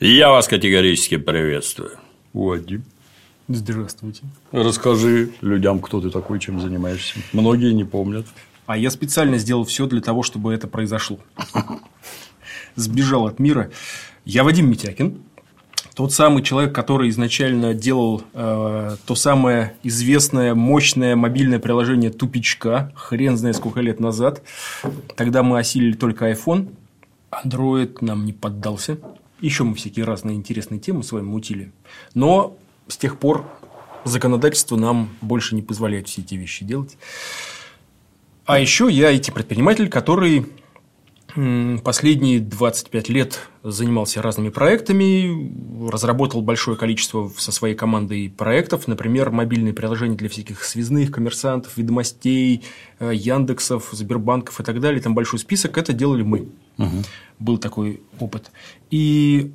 Я вас категорически приветствую. Вадим. Здравствуйте. Расскажи людям, кто ты такой, чем занимаешься. Многие не помнят. А я специально сделал все для того, чтобы это произошло. Сбежал от мира. Я Вадим Митякин. Тот самый человек, который изначально делал э, то самое известное, мощное мобильное приложение тупичка, хрен знает сколько лет назад. Тогда мы осилили только iPhone, Android нам не поддался. Еще мы всякие разные интересные темы с вами мутили. Но с тех пор законодательство нам больше не позволяет все эти вещи делать. А еще я IT-предприниматель, который Последние 25 лет занимался разными проектами, разработал большое количество со своей командой проектов, например, мобильные приложения для всяких связных, коммерсантов, ведомостей, э, Яндексов, Сбербанков и так далее. Там большой список. Это делали мы. Угу. Был такой опыт. И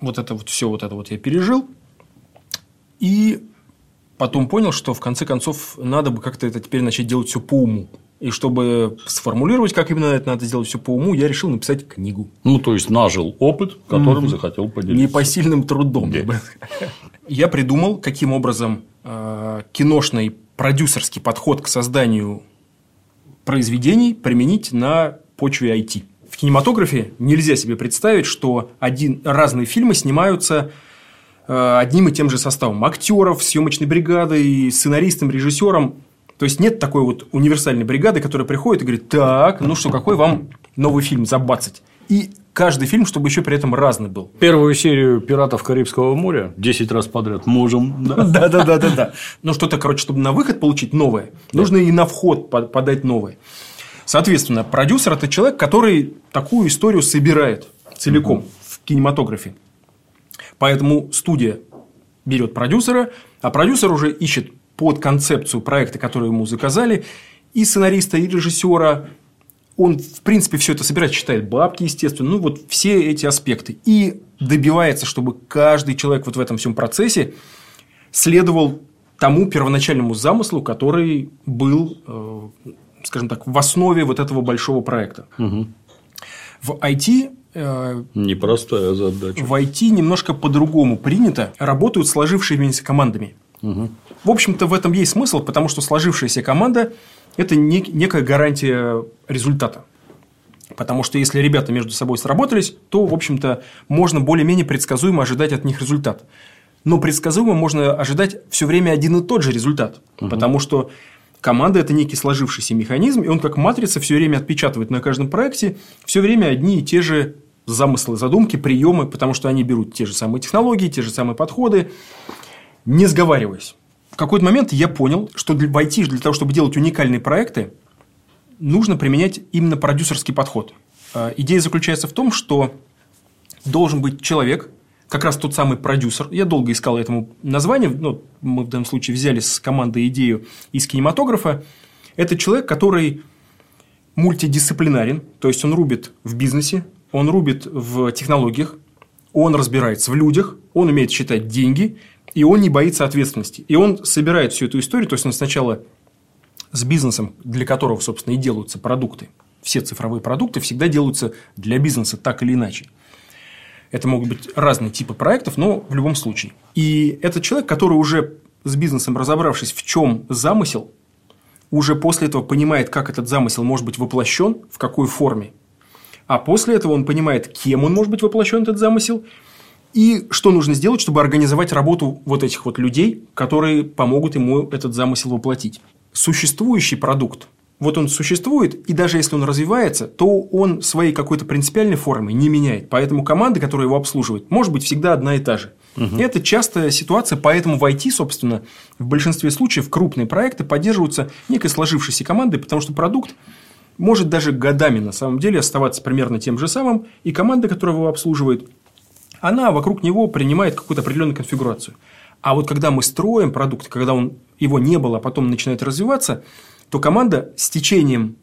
вот это вот все вот это вот я пережил. И потом понял, что в конце концов надо бы как-то это теперь начать делать все по уму. И чтобы сформулировать, как именно это надо сделать все по уму, я решил написать книгу. Ну, то есть нажил опыт, которым mm-hmm. захотел поделиться. Непосильным трудом. Yeah. Я придумал, каким образом э, киношный продюсерский подход к созданию произведений применить на почве IT. В кинематографе нельзя себе представить, что один, разные фильмы снимаются э, одним и тем же составом актеров, съемочной бригадой, сценаристом, режиссером то есть нет такой вот универсальной бригады, которая приходит и говорит, так, ну что, какой вам новый фильм забацать? И каждый фильм, чтобы еще при этом разный был. Первую серию «Пиратов Карибского моря» 10 раз подряд можем. Да, да, да, да, да. Но что-то, короче, чтобы на выход получить новое, нужно и на вход подать новое. Соответственно, продюсер – это человек, который такую историю собирает целиком в кинематографе. Поэтому студия берет продюсера, а продюсер уже ищет под концепцию проекта, который ему заказали, и сценариста, и режиссера. Он, в принципе, все это собирает, считает бабки, естественно. Ну, вот все эти аспекты. И добивается, чтобы каждый человек вот в этом всем процессе следовал тому первоначальному замыслу, который был, э, скажем так, в основе вот этого большого проекта. Угу. В IT э, Непростая задача. В IT немножко по-другому принято. Работают сложившимися командами. Угу. В общем-то, в этом есть смысл, потому что сложившаяся команда – это некая гарантия результата. Потому что если ребята между собой сработались, то, в общем-то, можно более-менее предсказуемо ожидать от них результат. Но предсказуемо можно ожидать все время один и тот же результат. Угу. Потому что команда – это некий сложившийся механизм, и он как матрица все время отпечатывает на каждом проекте все время одни и те же замыслы, задумки, приемы, потому что они берут те же самые технологии, те же самые подходы, не сговариваясь какой-то момент я понял, что для, в IT, для того, чтобы делать уникальные проекты, нужно применять именно продюсерский подход. А, идея заключается в том, что должен быть человек, как раз тот самый продюсер. Я долго искал этому название, но мы в данном случае взяли с команды идею из кинематографа. Это человек, который мультидисциплинарен, то есть он рубит в бизнесе, он рубит в технологиях, он разбирается в людях, он умеет считать деньги, и он не боится ответственности. И он собирает всю эту историю, то есть он сначала с бизнесом, для которого, собственно, и делаются продукты. Все цифровые продукты всегда делаются для бизнеса так или иначе. Это могут быть разные типы проектов, но в любом случае. И это человек, который уже с бизнесом разобравшись, в чем замысел, уже после этого понимает, как этот замысел может быть воплощен, в какой форме. А после этого он понимает, кем он может быть воплощен, этот замысел – и что нужно сделать, чтобы организовать работу вот этих вот людей, которые помогут ему этот замысел воплотить? Существующий продукт, вот он существует, и даже если он развивается, то он своей какой-то принципиальной формы не меняет. Поэтому команда, которая его обслуживает, может быть всегда одна и та же. Угу. Это частая ситуация, поэтому в IT, собственно, в большинстве случаев крупные проекты поддерживаются некой сложившейся командой, потому что продукт может даже годами на самом деле оставаться примерно тем же самым, и команда, которая его обслуживает, она вокруг него принимает какую-то определенную конфигурацию. А вот когда мы строим продукт, когда он, его не было, а потом начинает развиваться, то команда с течением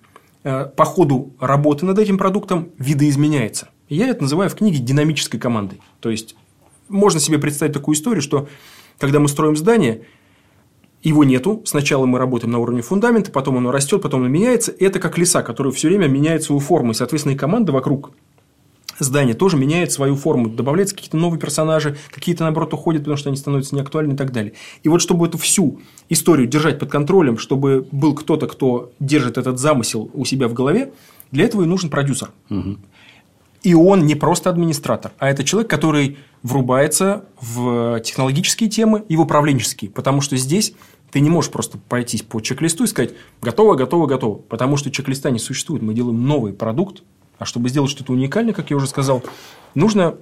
э, по ходу работы над этим продуктом видоизменяется. И я это называю в книге динамической командой. То есть, можно себе представить такую историю, что когда мы строим здание, его нету. Сначала мы работаем на уровне фундамента, потом оно растет, потом оно меняется. Это как леса, которые все время меняют свою форму. И, соответственно, и команда вокруг здание тоже меняет свою форму, добавляются какие-то новые персонажи, какие-то, наоборот, уходят, потому что они становятся неактуальны и так далее. И вот чтобы эту всю историю держать под контролем, чтобы был кто-то, кто держит этот замысел у себя в голове, для этого и нужен продюсер. Угу. И он не просто администратор, а это человек, который врубается в технологические темы и в управленческие. Потому что здесь ты не можешь просто пройтись по чек-листу и сказать готово, готово, готово. Потому что чек-листа не существует. Мы делаем новый продукт, а чтобы сделать что-то уникальное, как я уже сказал, нужно,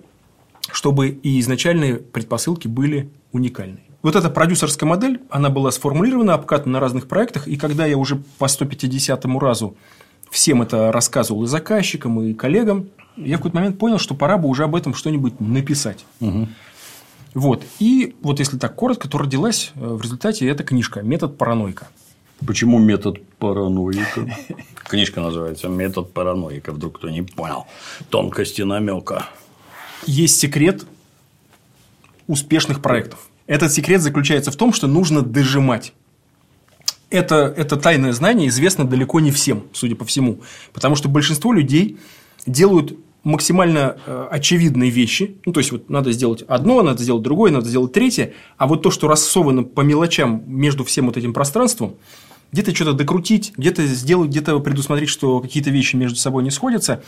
чтобы и изначальные предпосылки были уникальны. Вот эта продюсерская модель, она была сформулирована, обкатана на разных проектах, и когда я уже по 150 разу всем это рассказывал и заказчикам, и коллегам, я в какой-то момент понял, что пора бы уже об этом что-нибудь написать. Угу. Вот. И вот если так коротко, то родилась э, в результате эта книжка «Метод паранойка». Почему метод параноика? Книжка называется «Метод параноика». Вдруг кто не понял тонкости намека. Есть секрет успешных проектов. Этот секрет заключается в том, что нужно дожимать. Это, это тайное знание известно далеко не всем, судя по всему. Потому что большинство людей делают максимально э, очевидные вещи. Ну, то есть, вот надо сделать одно, надо сделать другое, надо сделать третье. А вот то, что рассовано по мелочам между всем вот этим пространством, где-то что-то докрутить, где-то сделать, где-то предусмотреть, что какие-то вещи между собой не сходятся.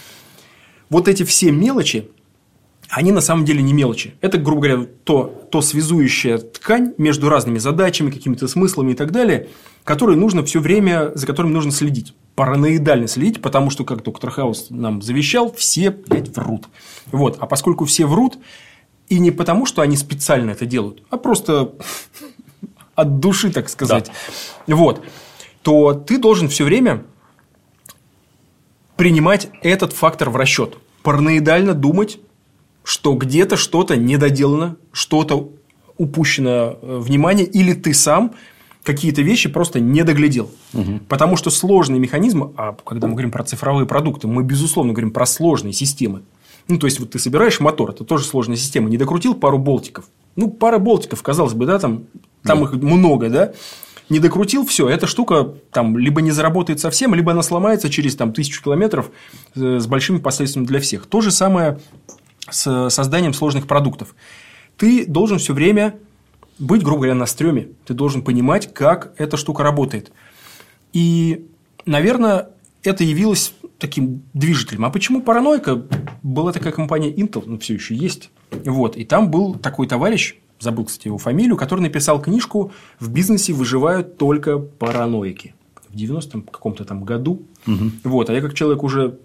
Вот эти все мелочи, они на самом деле не мелочи. Это, грубо говоря, то, то связующая ткань между разными задачами, какими-то смыслами и так далее, которые нужно все время, за которым нужно следить. Параноидально следить, потому что, как доктор Хаус нам завещал, все, блядь, врут. Вот. А поскольку все врут, и не потому, что они специально это делают, а просто от души, так сказать. Да. Вот то ты должен все время принимать этот фактор в расчет. Параноидально думать, что где-то что-то недоделано, что-то упущено э, внимание, или ты сам какие-то вещи просто не доглядел. Угу. Потому что сложные механизмы, а когда мы говорим про цифровые продукты, мы, безусловно, говорим про сложные системы. Ну, то есть, вот ты собираешь мотор, это тоже сложная система, не докрутил пару болтиков. Ну, пара болтиков, казалось бы, да, там, там да. их много, да не докрутил, все, эта штука там либо не заработает совсем, либо она сломается через там, тысячу километров э, с большими последствиями для всех. То же самое с созданием сложных продуктов. Ты должен все время быть, грубо говоря, на стреме. Ты должен понимать, как эта штука работает. И, наверное, это явилось таким движителем. А почему паранойка? Была такая компания Intel, ну, все еще есть. Вот. И там был такой товарищ, забыл, кстати, его фамилию, который написал книжку «В бизнесе выживают только параноики». В 90-м каком-то там году. Угу. Вот. А я как человек уже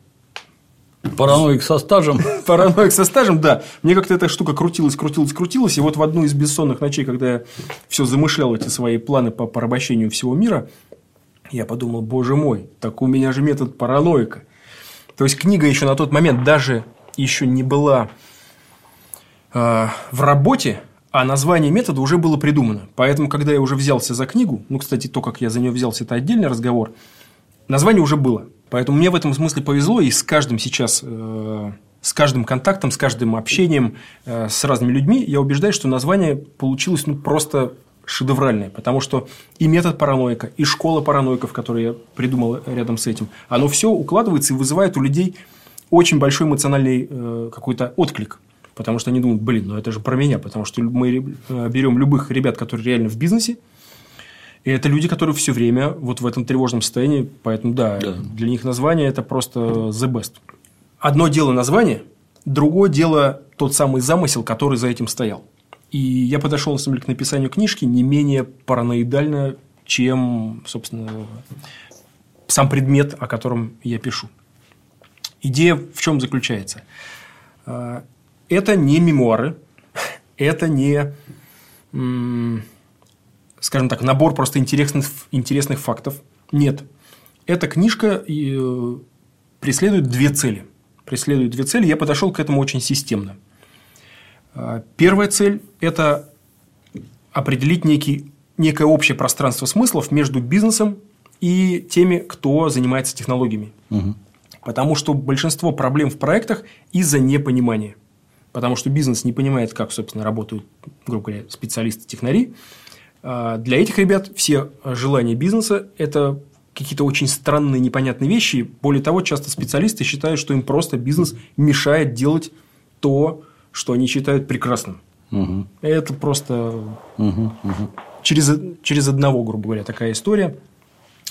Параноик со стажем. Параноик со стажем, да. Мне как-то эта штука крутилась, крутилась, крутилась. И вот в одну из бессонных ночей, когда я все замышлял эти свои планы по порабощению всего мира, я подумал, боже мой, так у меня же метод параноика. То есть книга еще на тот момент даже еще не была э, в работе, а название метода уже было придумано. Поэтому, когда я уже взялся за книгу, ну, кстати, то, как я за нее взялся, это отдельный разговор, название уже было. Поэтому мне в этом смысле повезло, и с каждым сейчас, э, с каждым контактом, с каждым общением э, с разными людьми я убеждаюсь, что название получилось ну, просто шедевральное, потому что и метод параноика, и школа параноиков, которую я придумал рядом с этим, оно все укладывается и вызывает у людей очень большой эмоциональный э, какой-то отклик. Потому что они думают, блин, ну это же про меня. Потому что мы э, берем любых ребят, которые реально в бизнесе, и это люди, которые все время вот в этом тревожном состоянии. Поэтому, да, да, для них название – это просто the best. Одно дело название, другое дело тот самый замысел, который за этим стоял. И я подошел, на самом деле, к написанию книжки не менее параноидально, чем, собственно, сам предмет, о котором я пишу. Идея в чем заключается? Это не мемуары, это не, скажем так, набор просто интересных, интересных фактов. Нет. Эта книжка э, преследует две цели. Преследует две цели. Я подошел к этому очень системно. А, первая цель – это определить некий, некое общее пространство смыслов между бизнесом и теми, кто занимается технологиями. Угу. Потому что большинство проблем в проектах из-за непонимания потому что бизнес не понимает, как, собственно, работают, грубо говоря, специалисты-технари. А для этих ребят все желания бизнеса – это какие-то очень странные, непонятные вещи. Более того, часто специалисты считают, что им просто бизнес мешает делать то, что они считают прекрасным. Угу. Это просто угу, угу. Через, через одного, грубо говоря, такая история.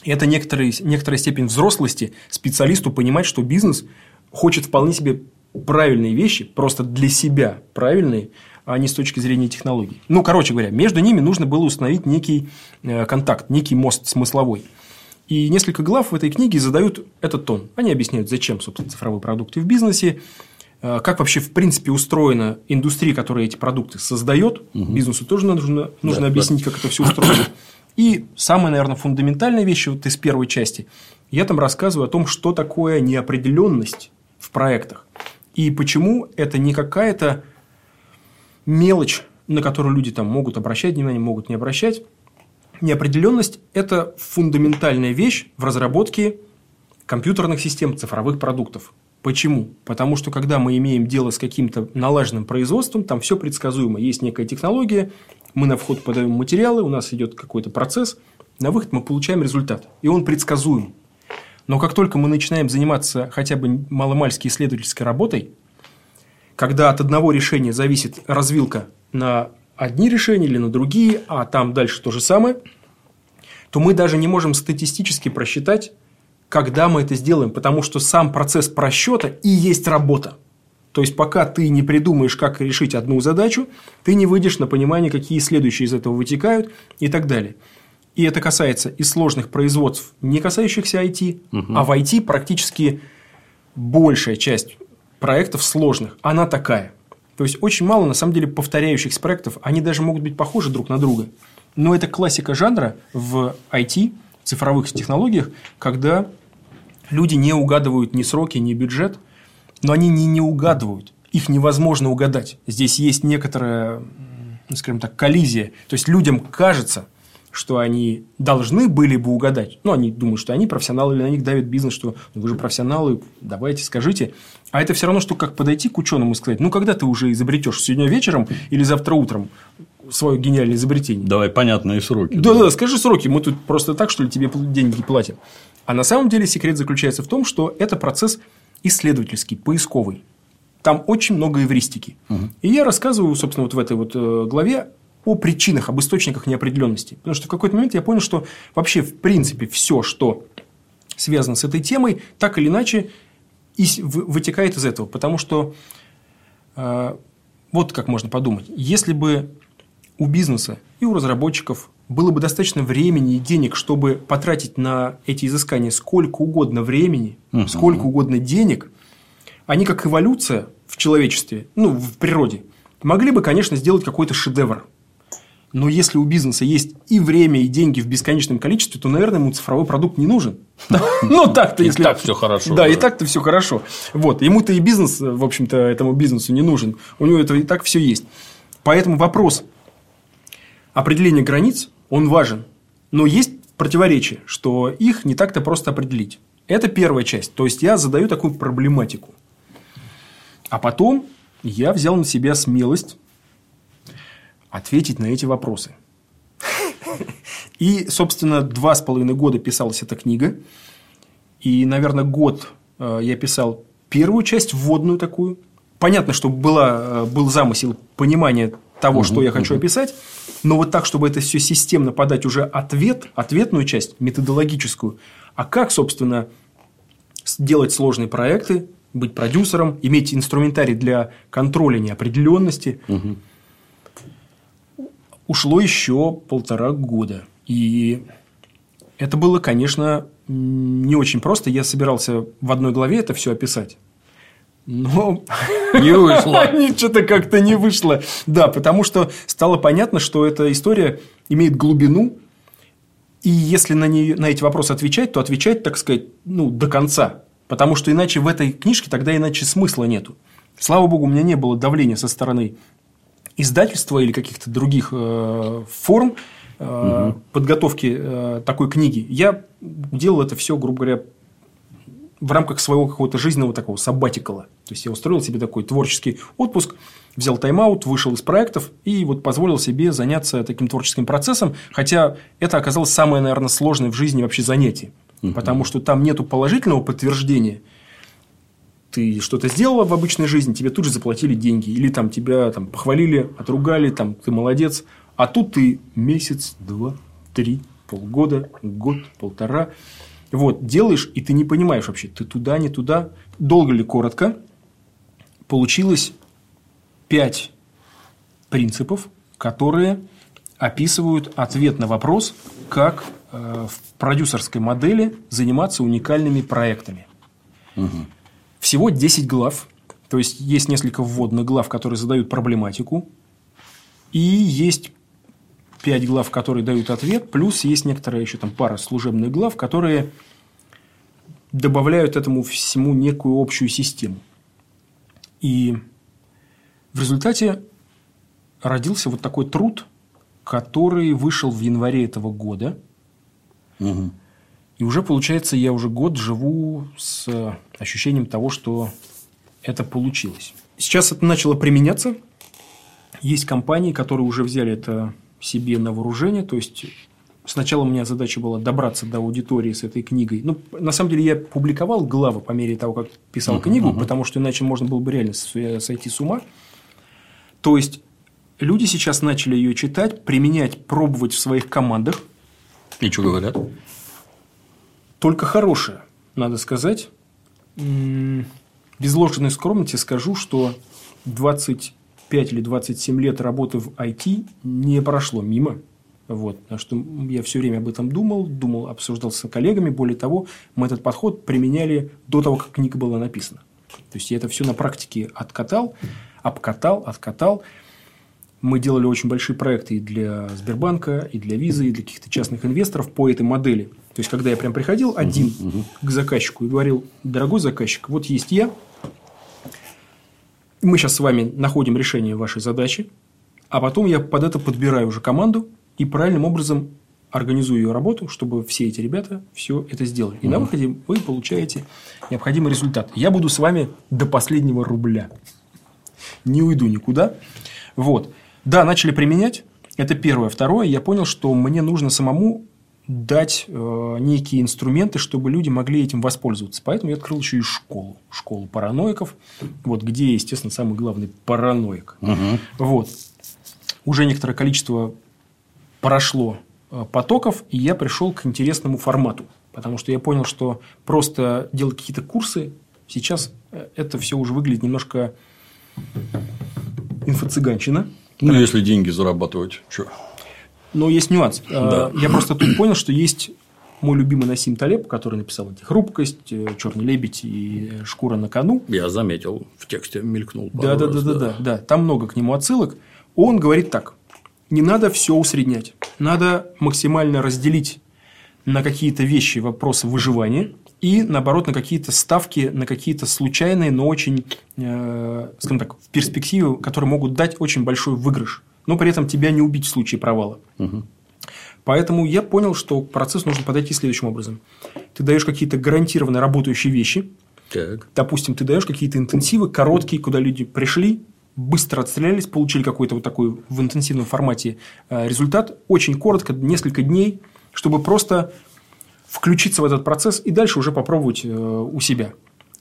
И это некоторый, некоторая степень взрослости специалисту понимать, что бизнес хочет вполне себе правильные вещи, просто для себя правильные, а не с точки зрения технологий. Ну, короче говоря, между ними нужно было установить некий э, контакт, некий мост смысловой. И несколько глав в этой книге задают этот тон. Они объясняют, зачем, собственно, цифровые продукты в бизнесе, э, как вообще, в принципе, устроена индустрия, которая эти продукты создает. Угу. Бизнесу тоже нужно, нужно да, объяснить, да. как это все устроено. И самая, наверное, фундаментальная вещь вот из первой части. Я там рассказываю о том, что такое неопределенность в проектах. И почему это не какая-то мелочь, на которую люди там могут обращать внимание, могут не обращать, Неопределенность – это фундаментальная вещь в разработке компьютерных систем, цифровых продуктов. Почему? Потому что когда мы имеем дело с каким-то налаженным производством, там все предсказуемо. Есть некая технология, мы на вход подаем материалы, у нас идет какой-то процесс, на выход мы получаем результат. И он предсказуем. Но как только мы начинаем заниматься хотя бы маломальски исследовательской работой, когда от одного решения зависит развилка на одни решения или на другие, а там дальше то же самое, то мы даже не можем статистически просчитать, когда мы это сделаем, потому что сам процесс просчета и есть работа. То есть, пока ты не придумаешь, как решить одну задачу, ты не выйдешь на понимание, какие следующие из этого вытекают и так далее. И это касается и сложных производств, не касающихся IT, угу. а в IT практически большая часть проектов сложных, она такая – то есть, очень мало, на самом деле, повторяющихся проектов. Они даже могут быть похожи друг на друга. Но это классика жанра в IT, цифровых технологиях, когда люди не угадывают ни сроки, ни бюджет, но они не, не угадывают. Их невозможно угадать. Здесь есть некоторая, скажем так, коллизия. То есть, людям кажется, что они должны были бы угадать. Ну, они думают, что они профессионалы, или на них давит бизнес, что ну, вы же профессионалы, давайте, скажите. А это все равно, что как подойти к ученому и сказать, ну, когда ты уже изобретешь, сегодня вечером или завтра утром свое гениальное изобретение. Давай понятные сроки. Да, да, да, скажи сроки, мы тут просто так, что ли, тебе деньги платим. А на самом деле секрет заключается в том, что это процесс исследовательский, поисковый. Там очень много эвристики. Угу. И я рассказываю, собственно, вот в этой вот э, главе о причинах, об источниках неопределенности. Потому что в какой-то момент я понял, что вообще, в принципе, все, что связано с этой темой, так или иначе вытекает из этого. Потому что э, вот как можно подумать. Если бы у бизнеса и у разработчиков было бы достаточно времени и денег, чтобы потратить на эти изыскания сколько угодно времени, угу. сколько угодно денег, они как эволюция в человечестве, ну, в природе, могли бы, конечно, сделать какой-то шедевр. Но если у бизнеса есть и время, и деньги в бесконечном количестве, то, наверное, ему цифровой продукт не нужен. Ну, так-то, если... И так все хорошо. Да, и так-то все хорошо. Вот. Ему-то и бизнес, в общем-то, этому бизнесу не нужен. У него это и так все есть. Поэтому вопрос определения границ, он важен. Но есть противоречие, что их не так-то просто определить. Это первая часть. То есть, я задаю такую проблематику. А потом я взял на себя смелость ответить на эти вопросы. И, собственно, два с половиной года писалась эта книга. И, наверное, год э, я писал первую часть, вводную такую. Понятно, что была, э, был замысел понимания того, угу, что я хочу угу. описать, но вот так, чтобы это все системно подать уже ответ, ответную часть, методологическую. А как, собственно, делать сложные проекты, быть продюсером, иметь инструментарий для контроля неопределенности. Угу ушло еще полтора года. И это было, конечно, не очень просто. Я собирался в одной главе это все описать. Но не вышло. Что-то как-то не вышло. Да, потому что стало понятно, что эта история имеет глубину. И если на, нее, на эти вопросы отвечать, то отвечать, так сказать, ну, до конца. Потому что иначе в этой книжке тогда иначе смысла нету. Слава богу, у меня не было давления со стороны издательства или каких-то других э, форм э, угу. подготовки э, такой книги, я делал это все, грубо говоря, в рамках своего какого-то жизненного такого сабатикала. То есть, я устроил себе такой творческий отпуск, взял тайм-аут, вышел из проектов и вот позволил себе заняться таким творческим процессом, хотя это оказалось самое, наверное, сложное в жизни вообще занятие. Потому что там нету положительного подтверждения. Ты что-то сделала в обычной жизни, тебе тут же заплатили деньги. Или там тебя там, похвалили, отругали, там, ты молодец. А тут ты месяц, два, три, полгода, год, полтора. Вот, делаешь, и ты не понимаешь вообще, ты туда, не туда. Долго ли, коротко. Получилось пять принципов, которые описывают ответ на вопрос, как э, в продюсерской модели заниматься уникальными проектами. Угу. Всего 10 глав. То есть, есть несколько вводных глав, которые задают проблематику. И есть 5 глав, которые дают ответ. Плюс есть некоторая еще там пара служебных глав, которые добавляют этому всему некую общую систему. И в результате родился вот такой труд, который вышел в январе этого года. Угу. И уже, получается, я уже год живу с ощущением того, что это получилось. Сейчас это начало применяться. Есть компании, которые уже взяли это себе на вооружение. То есть, сначала у меня задача была добраться до аудитории с этой книгой. Ну, на самом деле, я публиковал главы по мере того, как писал uh-huh, книгу, uh-huh. потому что иначе можно было бы реально сойти с ума. То есть, люди сейчас начали ее читать, применять, пробовать в своих командах. И что говорят? Только хорошее, надо сказать. Без ложной скромности скажу, что 25 или 27 лет работы в IT не прошло мимо. Вот, потому что я все время об этом думал, думал, обсуждал с коллегами. Более того, мы этот подход применяли до того, как книга была написана. То есть я это все на практике откатал, обкатал, откатал. Мы делали очень большие проекты и для Сбербанка, и для Визы, и для каких-то частных инвесторов по этой модели. То есть, когда я прям приходил один uh-huh, uh-huh. к заказчику и говорил, дорогой заказчик, вот есть я, мы сейчас с вами находим решение вашей задачи, а потом я под это подбираю уже команду и правильным образом организую ее работу, чтобы все эти ребята все это сделали. И на выходе вы получаете необходимый результат. Я буду с вами до последнего рубля. Не уйду никуда. Вот. Да, начали применять. Это первое. Второе, я понял, что мне нужно самому дать э, некие инструменты, чтобы люди могли этим воспользоваться. Поэтому я открыл еще и школу. Школу параноиков. Вот, где, естественно, самый главный параноик. Угу. Вот. Уже некоторое количество прошло э, потоков, и я пришел к интересному формату. Потому что я понял, что просто делать какие-то курсы, сейчас э, это все уже выглядит немножко инфо-цыганщина. Ну, если деньги зарабатывать, что? Но есть нюанс. Да. А, я просто тут понял, что есть мой любимый Насим Талеб, который написал эти «Хрупкость», э, «Черный лебедь» и «Шкура на кону». Я заметил, в тексте мелькнул. Да, да, да, да, да, да. Там много к нему отсылок. Он говорит так. Не надо все усреднять. Надо максимально разделить на какие-то вещи вопросы выживания и, наоборот, на какие-то ставки, на какие-то случайные, но очень, э, скажем так, в перспективе, которые могут дать очень большой выигрыш, но при этом тебя не убить в случае провала. Угу. Поэтому я понял, что к процессу нужно подойти следующим образом. Ты даешь какие-то гарантированно работающие вещи. Так. Допустим, ты даешь какие-то интенсивы короткие, куда люди пришли, быстро отстрелялись, получили какой-то вот такой в интенсивном формате э, результат. Очень коротко, несколько дней, чтобы просто включиться в этот процесс и дальше уже попробовать э, у себя.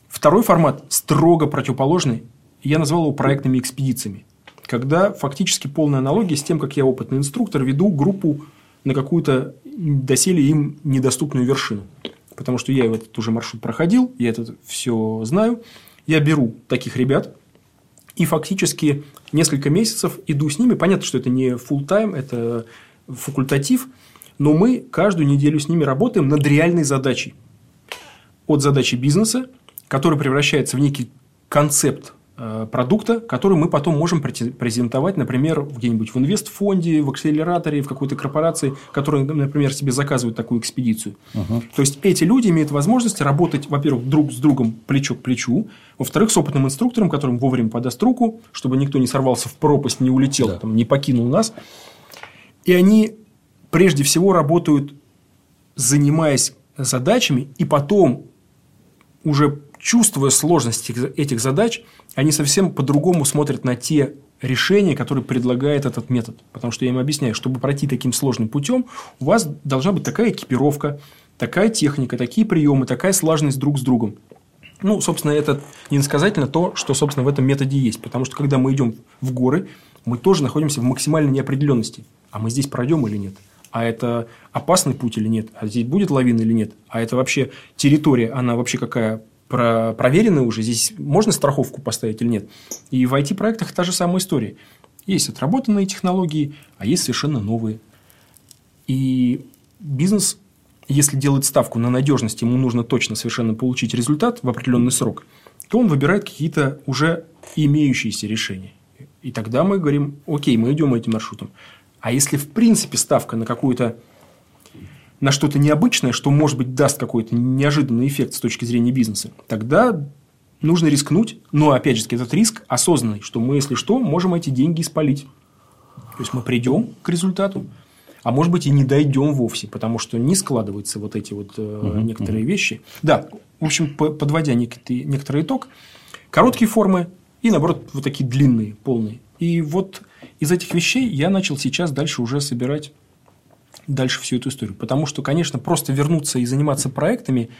Второй формат строго противоположный. Я назвал его проектными экспедициями. Когда фактически полная аналогия с тем, как я опытный инструктор веду группу на какую-то доселе им недоступную вершину. Потому что я этот уже маршрут проходил, я это все знаю. Я беру таких ребят и фактически несколько месяцев иду с ними. Понятно, что это не full time, это факультатив – но мы каждую неделю с ними работаем над реальной задачей. От задачи бизнеса, которая превращается в некий концепт продукта, который мы потом можем презентовать, например, где-нибудь в инвестфонде, в акселераторе, в какой-то корпорации, которая, например, себе заказывает такую экспедицию. Uh-huh. То есть, эти люди имеют возможность работать, во-первых, друг с другом плечо к плечу, во-вторых, с опытным инструктором, которым вовремя подаст руку, чтобы никто не сорвался в пропасть, не улетел, да. там, не покинул нас. И они прежде всего работают, занимаясь задачами, и потом, уже чувствуя сложность этих задач, они совсем по-другому смотрят на те решения, которые предлагает этот метод. Потому что я им объясняю, чтобы пройти таким сложным путем, у вас должна быть такая экипировка, такая техника, такие приемы, такая слаженность друг с другом. Ну, собственно, это иносказательно то, что, собственно, в этом методе есть. Потому что, когда мы идем в горы, мы тоже находимся в максимальной неопределенности. А мы здесь пройдем или нет? А это опасный путь или нет? А здесь будет лавина или нет? А это вообще территория, она вообще какая про проверенная уже? Здесь можно страховку поставить или нет? И в IT-проектах та же самая история. Есть отработанные технологии, а есть совершенно новые. И бизнес если делает ставку на надежность, ему нужно точно совершенно получить результат в определенный срок, то он выбирает какие-то уже имеющиеся решения. И тогда мы говорим, окей, мы идем этим маршрутом. А если в принципе ставка на какую-то на что-то необычное, что, может быть, даст какой-то неожиданный эффект с точки зрения бизнеса, тогда нужно рискнуть. Но, опять же, этот риск осознанный, что мы, если что, можем эти деньги испалить. То есть, мы придем к результату, а может быть и не дойдем вовсе, потому что не складываются вот эти вот угу, некоторые угу. вещи. Да, в общем, подводя некий, некоторый итог, короткие формы и, наоборот, вот такие длинные, полные. И вот из этих вещей я начал сейчас дальше уже собирать дальше всю эту историю. Потому что, конечно, просто вернуться и заниматься проектами,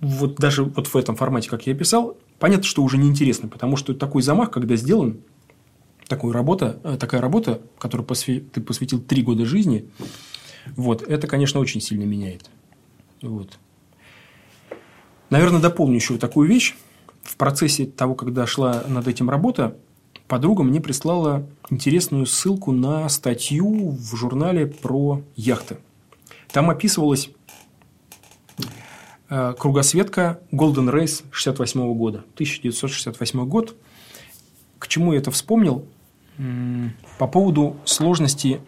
вот даже вот в этом формате, как я писал, понятно, что уже неинтересно, потому что такой замах, когда сделан, такую работа, э, такая работа, которой ты посвятил три года жизни, вот, это, конечно, очень сильно меняет. Вот. Наверное, дополню еще такую вещь. В процессе того, когда шла над этим работа, подруга мне прислала интересную ссылку на статью в журнале про яхты. Там описывалась э, кругосветка Golden Race 68 года, 1968 год. К чему я это вспомнил? по поводу сложности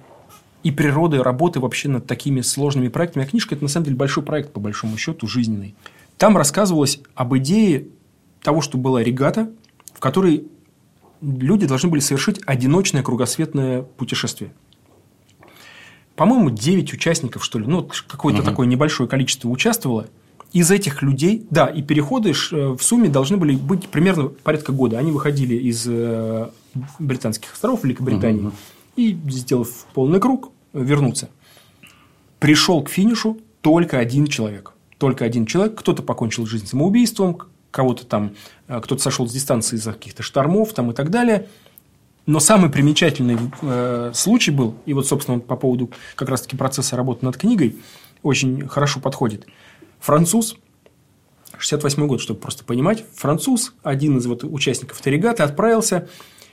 и природы работы вообще над такими сложными проектами. А книжка – это, на самом деле, большой проект, по большому счету, жизненный. Там рассказывалось об идее того, что была регата, в которой люди должны были совершить одиночное кругосветное путешествие. По-моему, 9 участников, что ли, ну, какое-то угу. такое небольшое количество участвовало – из этих людей, да, и переходы э, в сумме должны были быть примерно порядка года. Они выходили из э, британских островов Великобритании угу. и, сделав полный круг, вернуться. Пришел к финишу только один человек. Только один человек. Кто-то покончил жизнь самоубийством, кого-то там, э, кто-то сошел с дистанции из-за каких-то штормов там, и так далее. Но самый примечательный э, случай был, и вот, собственно, по поводу как раз-таки процесса работы над книгой очень хорошо подходит – Француз, 68 год, чтобы просто понимать, француз, один из вот участников этой регаты, отправился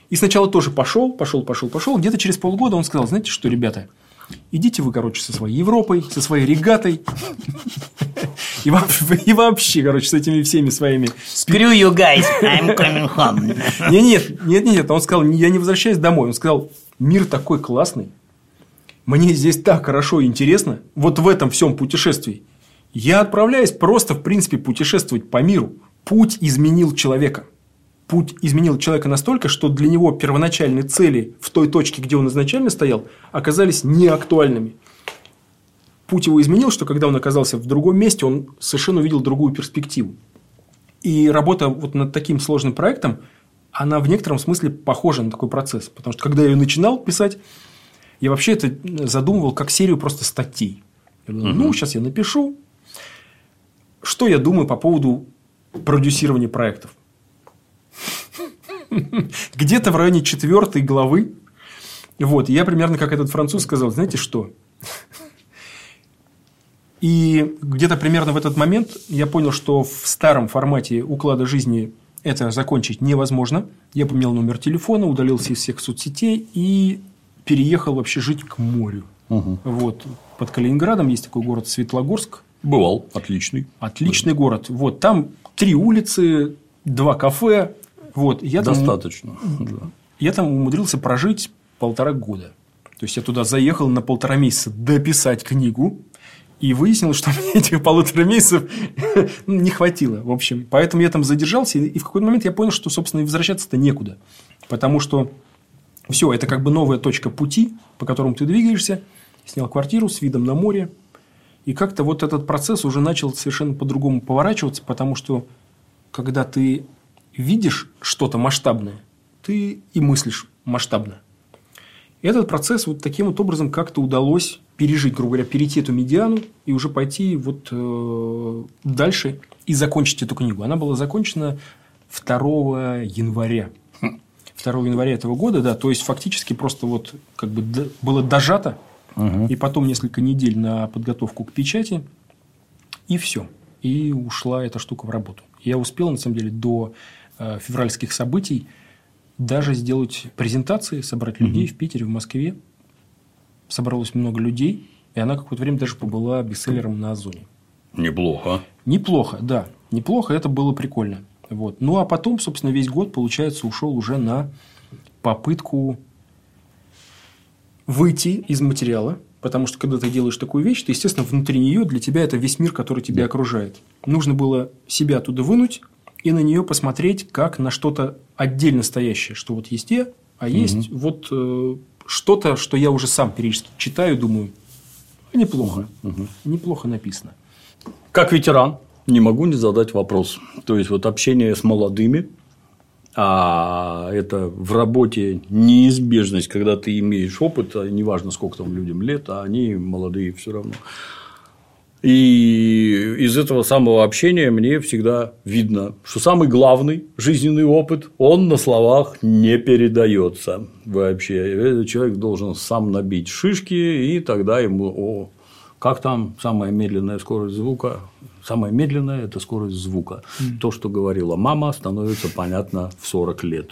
и сначала тоже пошел, пошел, пошел, пошел. Где-то через полгода он сказал, знаете что, ребята, идите вы, короче, со своей Европой, со своей регатой. И вообще, короче, с этими всеми своими... Screw you guys, I'm coming home. Нет, нет, нет, нет. Он сказал, я не возвращаюсь домой. Он сказал, мир такой классный. Мне здесь так хорошо и интересно. Вот в этом всем путешествии. Я отправляюсь просто, в принципе, путешествовать по миру. Путь изменил человека. Путь изменил человека настолько, что для него первоначальные цели в той точке, где он изначально стоял, оказались неактуальными. Путь его изменил, что когда он оказался в другом месте, он совершенно увидел другую перспективу. И работа вот над таким сложным проектом, она в некотором смысле похожа на такой процесс. Потому что когда я ее начинал писать, я вообще это задумывал как серию просто статей. Я думал, угу. ну, сейчас я напишу, что я думаю по поводу продюсирования проектов? Где-то в районе четвертой главы, вот, я примерно как этот француз сказал, знаете что? И где-то примерно в этот момент я понял, что в старом формате уклада жизни это закончить невозможно. Я поменял номер телефона, удалился из всех соцсетей и переехал вообще жить к морю. Угу. Вот. Под Калининградом есть такой город Светлогорск. Бывал. Отличный. Отличный город. Вот. Там три улицы, два кафе. Вот. Я Достаточно. Там, да. Я там умудрился прожить полтора года. То есть, я туда заехал на полтора месяца дописать книгу. И выяснилось, что мне этих полутора месяцев не хватило. В общем, поэтому я там задержался. И в какой-то момент я понял, что, собственно, и возвращаться-то некуда. Потому что все, это как бы новая точка пути, по которому ты двигаешься. Снял квартиру с видом на море, и как-то вот этот процесс уже начал совершенно по-другому поворачиваться, потому что когда ты видишь что-то масштабное, ты и мыслишь масштабно. Этот процесс вот таким вот образом как-то удалось пережить, грубо говоря, перейти эту медиану и уже пойти вот э, дальше и закончить эту книгу. Она была закончена 2 января. 2 января этого года, да, то есть фактически просто вот как бы было дожато, и потом несколько недель на подготовку к печати, и все. И ушла эта штука в работу. Я успел, на самом деле, до э, февральских событий даже сделать презентации, собрать людей в Питере, в Москве. Собралось много людей, и она какое-то время даже побыла бестселлером на Озоне. Неплохо. Неплохо, да. Неплохо, это было прикольно. Вот. Ну, а потом, собственно, весь год, получается, ушел уже на попытку выйти из материала. Потому что, когда ты делаешь такую вещь, ты, естественно, внутри нее для тебя это весь мир, который тебя окружает. Нужно было себя оттуда вынуть и на нее посмотреть как на что-то отдельно стоящее. Что вот есть я, а есть вот э, что-то, что я уже сам периодически читаю, думаю, неплохо. Неплохо написано. Как ветеран, не могу не задать вопрос. То есть, вот общение с молодыми, а это в работе неизбежность, когда ты имеешь опыт, а неважно, сколько там людям лет, а они молодые все равно. И из этого самого общения мне всегда видно, что самый главный жизненный опыт, он на словах не передается вообще. Этот человек должен сам набить шишки, и тогда ему, о, как там самая медленная скорость звука? Самая медленная – это скорость звука. То, что говорила мама, становится понятно в 40 лет.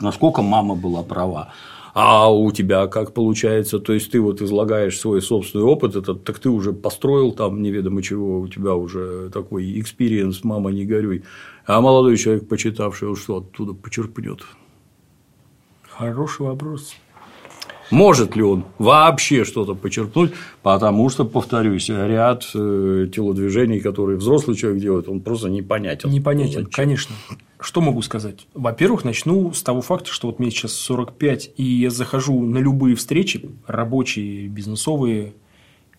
Насколько мама была права. А у тебя как получается? То есть ты вот излагаешь свой собственный опыт, этот, так ты уже построил там неведомо чего, у тебя уже такой experience, мама, не горюй. А молодой человек, почитавший, он что оттуда почерпнет? Хороший вопрос. Может ли он вообще что-то почерпнуть, потому что, повторюсь, ряд э, телодвижений, которые взрослый человек делает, он просто непонятен. Непонятен, конечно. Что могу сказать? Во-первых, начну с того факта, что вот мне сейчас 45, и я захожу на любые встречи, рабочие, бизнесовые,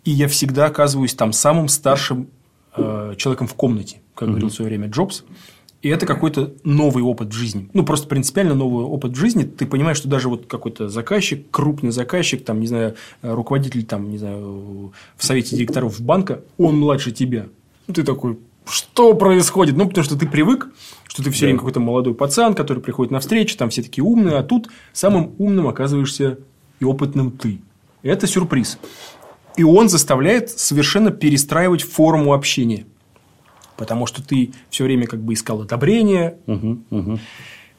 и я всегда оказываюсь там самым старшим э, человеком в комнате, как говорил в свое время Джобс. И это какой-то новый опыт в жизни. Ну, просто принципиально новый опыт в жизни. Ты понимаешь, что даже вот какой-то заказчик, крупный заказчик, там, не знаю, руководитель, там, не знаю, в совете директоров банка, он младше тебя. Ну, ты такой, что происходит? Ну, потому что ты привык, что ты все время какой-то молодой пацан, который приходит на встречу, там все такие умные, а тут самым умным оказываешься и опытным ты. Это сюрприз. И он заставляет совершенно перестраивать форму общения. Потому что ты все время как бы искал одобрение.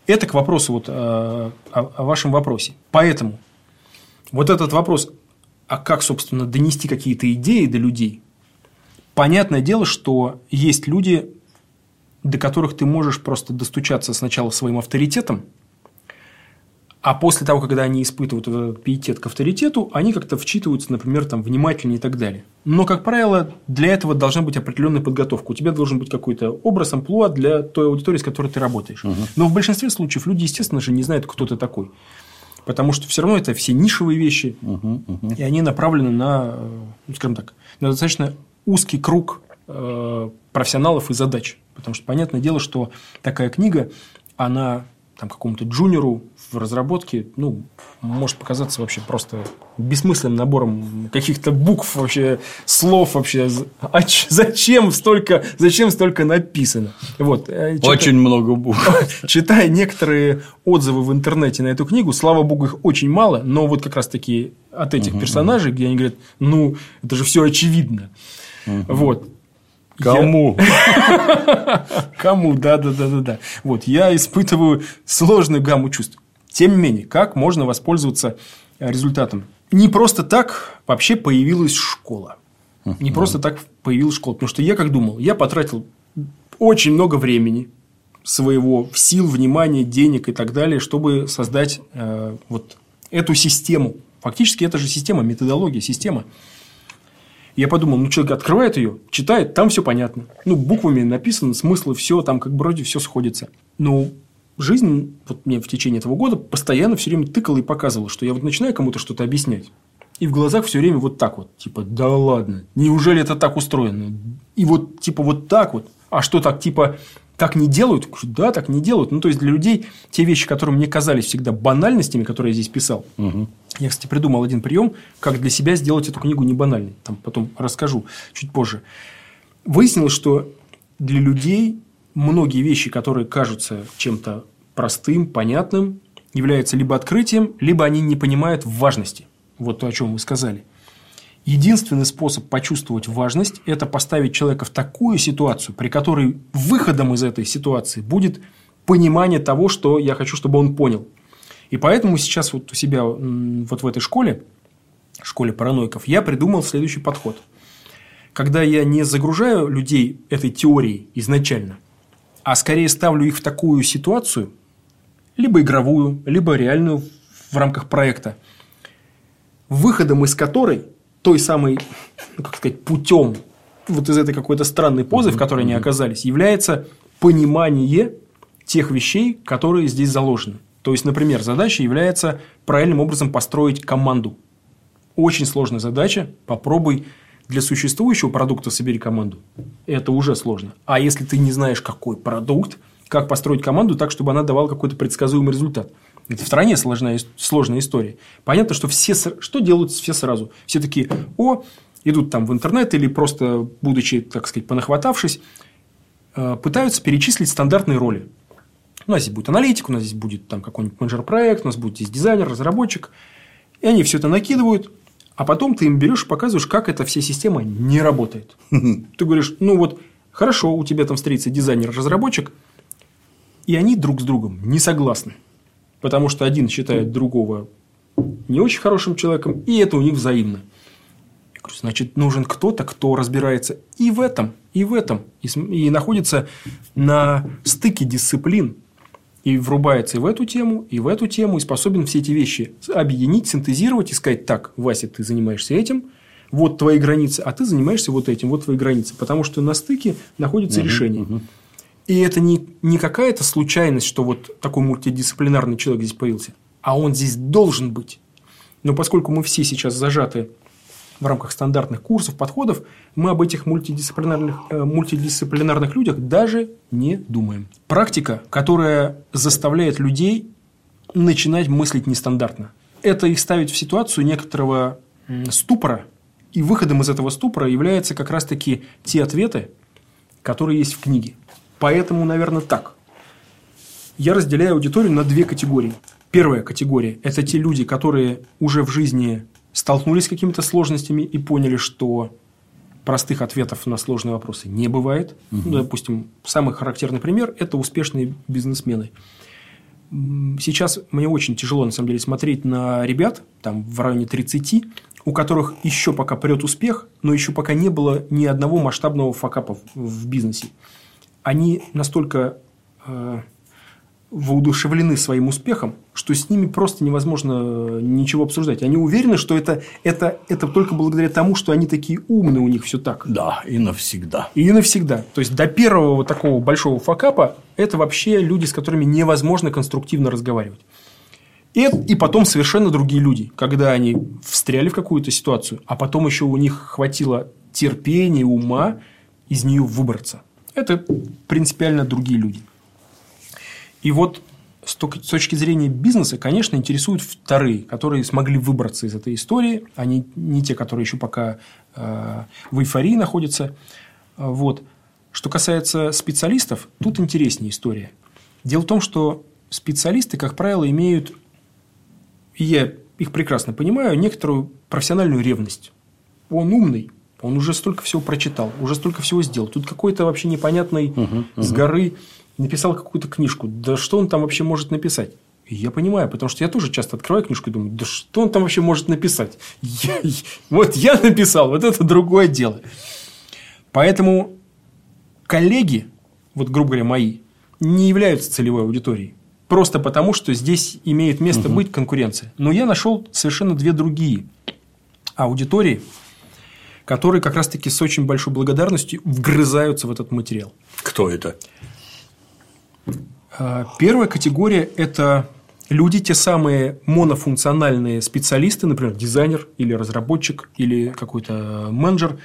Это к вопросу вот, э, о, о вашем вопросе. Поэтому вот этот вопрос, а как, собственно, донести какие-то идеи до людей, понятное дело, что есть люди, до которых ты можешь просто достучаться сначала своим авторитетом, а после того, когда они испытывают этот пиетет к авторитету, они как-то вчитываются, например, там, внимательнее и так далее. Но, как правило, для этого должна быть определенная подготовка. У тебя должен быть какой-то образ, амплуа для той аудитории, с которой ты работаешь. Но в большинстве случаев люди, естественно же, не знают, кто ты такой. Потому что все равно это все нишевые вещи, и они направлены на, ну, скажем так, на достаточно узкий круг э, профессионалов и задач. Потому что понятное дело, что такая книга, она там какому-то джуниору в разработке, ну, может показаться вообще просто бессмысленным набором каких-то букв вообще, слов вообще. А зачем столько, зачем столько написано? Вот. э, чита- Очень много букв. Читая некоторые отзывы в интернете на эту книгу, слава богу, их очень мало, но вот как раз таки от этих персонажей, где они говорят, ну, это же все очевидно. Вот. Кому? Кому, да, да, да, да, да. Вот, я испытываю сложную гамму чувств. Тем не менее, как можно воспользоваться э, результатом? Не просто так вообще появилась школа. Не просто так появилась школа. Потому что я как думал, я потратил очень много времени своего сил, внимания, денег и так далее, чтобы создать э, вот эту систему. Фактически это же система, методология, система. Я подумал, ну человек открывает ее, читает, там все понятно. Ну, буквами написано, смыслы, все, там как бы вроде все сходится. Но жизнь вот мне в течение этого года постоянно все время тыкала и показывала, что я вот начинаю кому-то что-то объяснять. И в глазах все время вот так вот. Типа, да ладно, неужели это так устроено? И вот типа вот так вот. А что так, типа, Так не делают? Да, так не делают. Ну, то есть, для людей те вещи, которые мне казались всегда банальностями, которые я здесь писал, угу. я, кстати, придумал один прием, как для себя сделать эту книгу не банальной. Там потом расскажу чуть позже. Выяснилось, что для людей многие вещи, которые кажутся чем-то простым, понятным, являются либо открытием, либо они не понимают важности. Вот то, о чем вы сказали. Единственный способ почувствовать важность – это поставить человека в такую ситуацию, при которой выходом из этой ситуации будет понимание того, что я хочу, чтобы он понял. И поэтому сейчас вот у себя вот в этой школе, школе параноиков, я придумал следующий подход. Когда я не загружаю людей этой теорией изначально, а скорее ставлю их в такую ситуацию, либо игровую, либо реальную в рамках проекта, выходом из которой той самой, ну, как сказать, путем вот из этой какой-то странной позы, в которой они оказались, является понимание тех вещей, которые здесь заложены. То есть, например, задача является правильным образом построить команду. Очень сложная задача. Попробуй для существующего продукта собери команду. Это уже сложно. А если ты не знаешь, какой продукт, как построить команду так, чтобы она давала какой-то предсказуемый результат – это в стране сложная, сложная история. Понятно, что все, что делают все сразу? Все такие, о, идут там в интернет или просто, будучи, так сказать, понахватавшись, э, пытаются перечислить стандартные роли. У нас здесь будет аналитик, у нас здесь будет там какой-нибудь менеджер-проект, у нас будет здесь дизайнер, разработчик. И они все это накидывают, а потом ты им берешь и показываешь, как эта вся система не работает. Ты говоришь, ну вот, хорошо, у тебя там встретится дизайнер, разработчик, и они друг с другом не согласны потому что один считает другого не очень хорошим человеком, и это у них взаимно. Я говорю, значит, нужен кто-то, кто разбирается и в этом, и в этом, и, и находится на стыке дисциплин, и врубается и в эту тему, и в эту тему, и способен все эти вещи объединить, синтезировать и сказать, так, Вася, ты занимаешься этим, вот твои границы, а ты занимаешься вот этим, вот твои границы. Потому что на стыке находится угу, решение. Угу. И это не, не какая-то случайность, что вот такой мультидисциплинарный человек здесь появился, а он здесь должен быть. Но поскольку мы все сейчас зажаты в рамках стандартных курсов, подходов, мы об этих мультидисциплинарных, э, мультидисциплинарных людях даже не думаем. Практика, которая заставляет людей начинать мыслить нестандартно. Это их ставит в ситуацию некоторого ступора, и выходом из этого ступора являются как раз-таки те ответы, которые есть в книге. Поэтому, наверное, так. Я разделяю аудиторию на две категории. Первая категория – это те люди, которые уже в жизни столкнулись с какими-то сложностями и поняли, что простых ответов на сложные вопросы не бывает. Угу. Ну, допустим, самый характерный пример – это успешные бизнесмены. Сейчас мне очень тяжело, на самом деле, смотреть на ребят, там, в районе 30, у которых еще пока прет успех, но еще пока не было ни одного масштабного факапа в бизнесе они настолько э, воодушевлены своим успехом, что с ними просто невозможно ничего обсуждать. Они уверены, что это, это, это только благодаря тому, что они такие умные, у них все так. Да, и навсегда. И навсегда. То есть, до первого вот такого большого факапа это вообще люди, с которыми невозможно конструктивно разговаривать. И, и потом совершенно другие люди, когда они встряли в какую-то ситуацию, а потом еще у них хватило терпения, ума из нее выбраться. Это принципиально другие люди. И вот с точки зрения бизнеса, конечно, интересуют вторые, которые смогли выбраться из этой истории, они не те, которые еще пока э, в эйфории находятся. Вот. Что касается специалистов, тут интереснее история. Дело в том, что специалисты, как правило, имеют, и я их прекрасно понимаю, некоторую профессиональную ревность. Он умный, он уже столько всего прочитал, уже столько всего сделал. Тут какой-то вообще непонятный угу, угу. с горы написал какую-то книжку. Да что он там вообще может написать? И я понимаю, потому что я тоже часто открываю книжку и думаю, да что он там вообще может написать? Я, вот я написал, вот это другое дело. Поэтому коллеги, вот грубо говоря, мои, не являются целевой аудиторией. Просто потому, что здесь имеет место угу. быть конкуренция. Но я нашел совершенно две другие аудитории, которые как раз-таки с очень большой благодарностью вгрызаются в этот материал. Кто это? А, первая категория – это люди, те самые монофункциональные специалисты, например, дизайнер или разработчик или какой-то менеджер,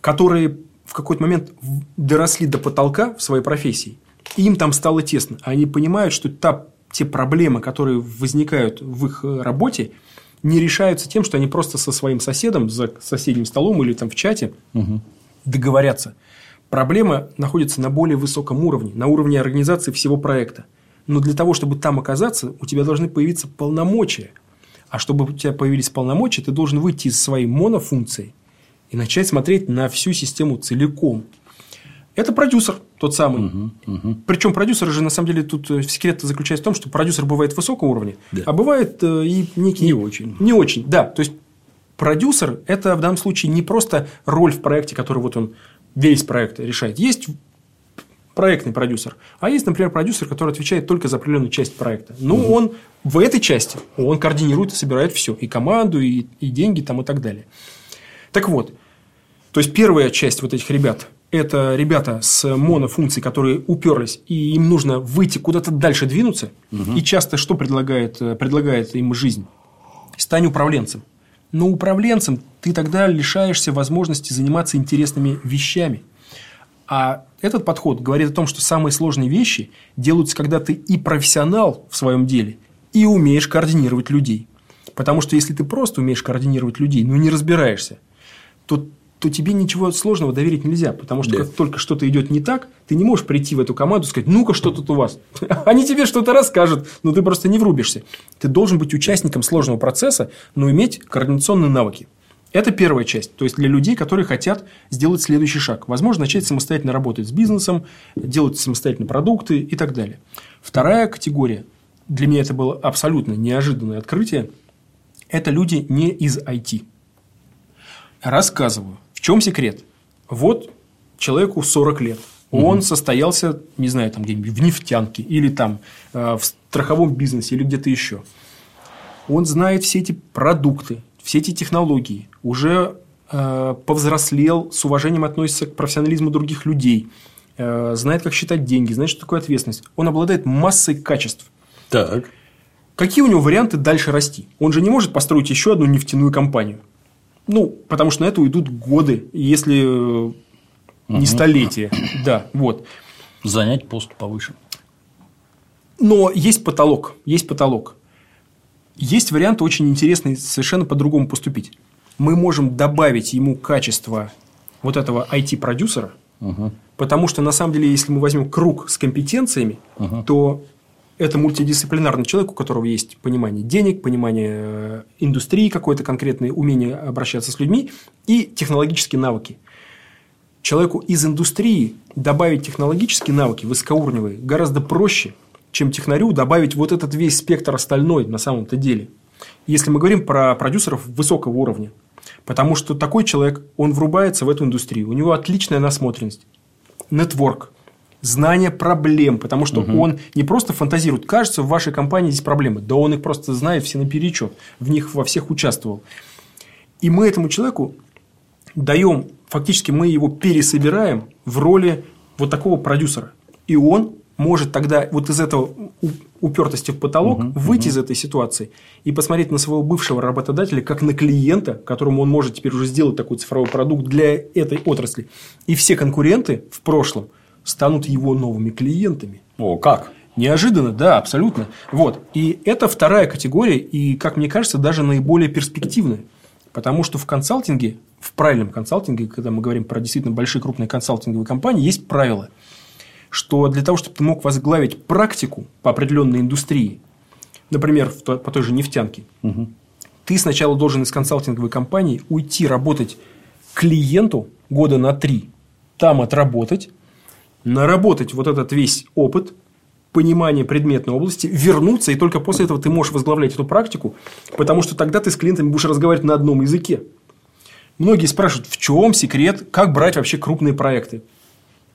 которые в какой-то момент доросли до потолка в своей профессии им там стало тесно. Они понимают, что та, те проблемы, которые возникают в их э, работе, не решаются тем, что они просто со своим соседом за соседним столом или там в чате угу. договорятся. Проблема находится на более высоком уровне, на уровне организации всего проекта. Но для того, чтобы там оказаться, у тебя должны появиться полномочия. А чтобы у тебя появились полномочия, ты должен выйти из своей монофункции и начать смотреть на всю систему целиком. Это продюсер тот самый. Угу, угу. Причем продюсер же на самом деле тут э, секрет заключается в том, что продюсер бывает высокого уровня, да. а бывает э, и некий не очень. Не очень, да. То есть продюсер это в данном случае не просто роль в проекте, который вот он весь проект решает. Есть проектный продюсер, а есть, например, продюсер, который отвечает только за определенную часть проекта. Ну, угу. он в этой части он координирует и собирает все, и команду, и, и деньги там и так далее. Так вот, то есть первая часть вот этих ребят это ребята с монофункцией, которые уперлись, и им нужно выйти куда-то дальше двинуться. Угу. И часто что предлагает, э, предлагает им жизнь? Стань управленцем. Но управленцем ты тогда лишаешься возможности заниматься интересными вещами. А этот подход говорит о том, что самые сложные вещи делаются, когда ты и профессионал в своем деле, и умеешь координировать людей. Потому что если ты просто умеешь координировать людей, но не разбираешься, то то тебе ничего сложного доверить нельзя. Потому что да. как только что-то идет не так, ты не можешь прийти в эту команду и сказать, ну-ка, что тут у вас? Они тебе что-то расскажут, но ты просто не врубишься. Ты должен быть участником сложного процесса, но иметь координационные навыки. Это первая часть. То есть, для людей, которые хотят сделать следующий шаг. Возможно, начать самостоятельно работать с бизнесом, делать самостоятельно продукты и так далее. Вторая категория, для меня это было абсолютно неожиданное открытие, это люди не из IT. Рассказываю чем секрет? Вот человеку 40 лет. Он угу. состоялся, не знаю, там где-нибудь в нефтянке или там э, в страховом бизнесе или где-то еще. Он знает все эти продукты, все эти технологии, уже э, повзрослел, с уважением относится к профессионализму других людей, э, знает, как считать деньги, знает, что такое ответственность. Он обладает массой качеств. Так. Какие у него варианты дальше расти? Он же не может построить еще одну нефтяную компанию. Ну, потому что на это уйдут годы, если угу. не столетия. Да, вот. Занять пост повыше. Но есть потолок. Есть потолок. Есть вариант очень интересный, совершенно по-другому поступить. Мы можем добавить ему качество вот этого IT-продюсера, угу. потому что на самом деле, если мы возьмем круг с компетенциями, угу. то это мультидисциплинарный человек, у которого есть понимание денег, понимание э, индустрии какой-то конкретной, умение обращаться с людьми и технологические навыки. Человеку из индустрии добавить технологические навыки высокоуровневые гораздо проще, чем технарю добавить вот этот весь спектр остальной на самом-то деле. Если мы говорим про продюсеров высокого уровня, потому что такой человек, он врубается в эту индустрию, у него отличная насмотренность, нетворк, знание проблем, потому что угу. он не просто фантазирует. Кажется, в вашей компании здесь проблемы. Да он их просто знает все наперечет. В них во всех участвовал. И мы этому человеку даем, фактически мы его пересобираем в роли вот такого продюсера. И он может тогда вот из этого упертости в потолок угу, выйти угу. из этой ситуации и посмотреть на своего бывшего работодателя как на клиента, которому он может теперь уже сделать такой цифровой продукт для этой отрасли. И все конкуренты в прошлом – станут его новыми клиентами. О, как? Неожиданно, да, абсолютно. Вот. И это вторая категория, и, как мне кажется, даже наиболее перспективная. Потому что в консалтинге, в правильном консалтинге, когда мы говорим про действительно большие крупные консалтинговые компании, есть правило, что для того, чтобы ты мог возглавить практику по определенной индустрии, например, по той же нефтянке, угу. ты сначала должен из консалтинговой компании уйти работать клиенту года на три, там отработать, наработать вот этот весь опыт, понимание предметной области, вернуться, и только после этого ты можешь возглавлять эту практику, потому что тогда ты с клиентами будешь разговаривать на одном языке. Многие спрашивают, в чем секрет, как брать вообще крупные проекты.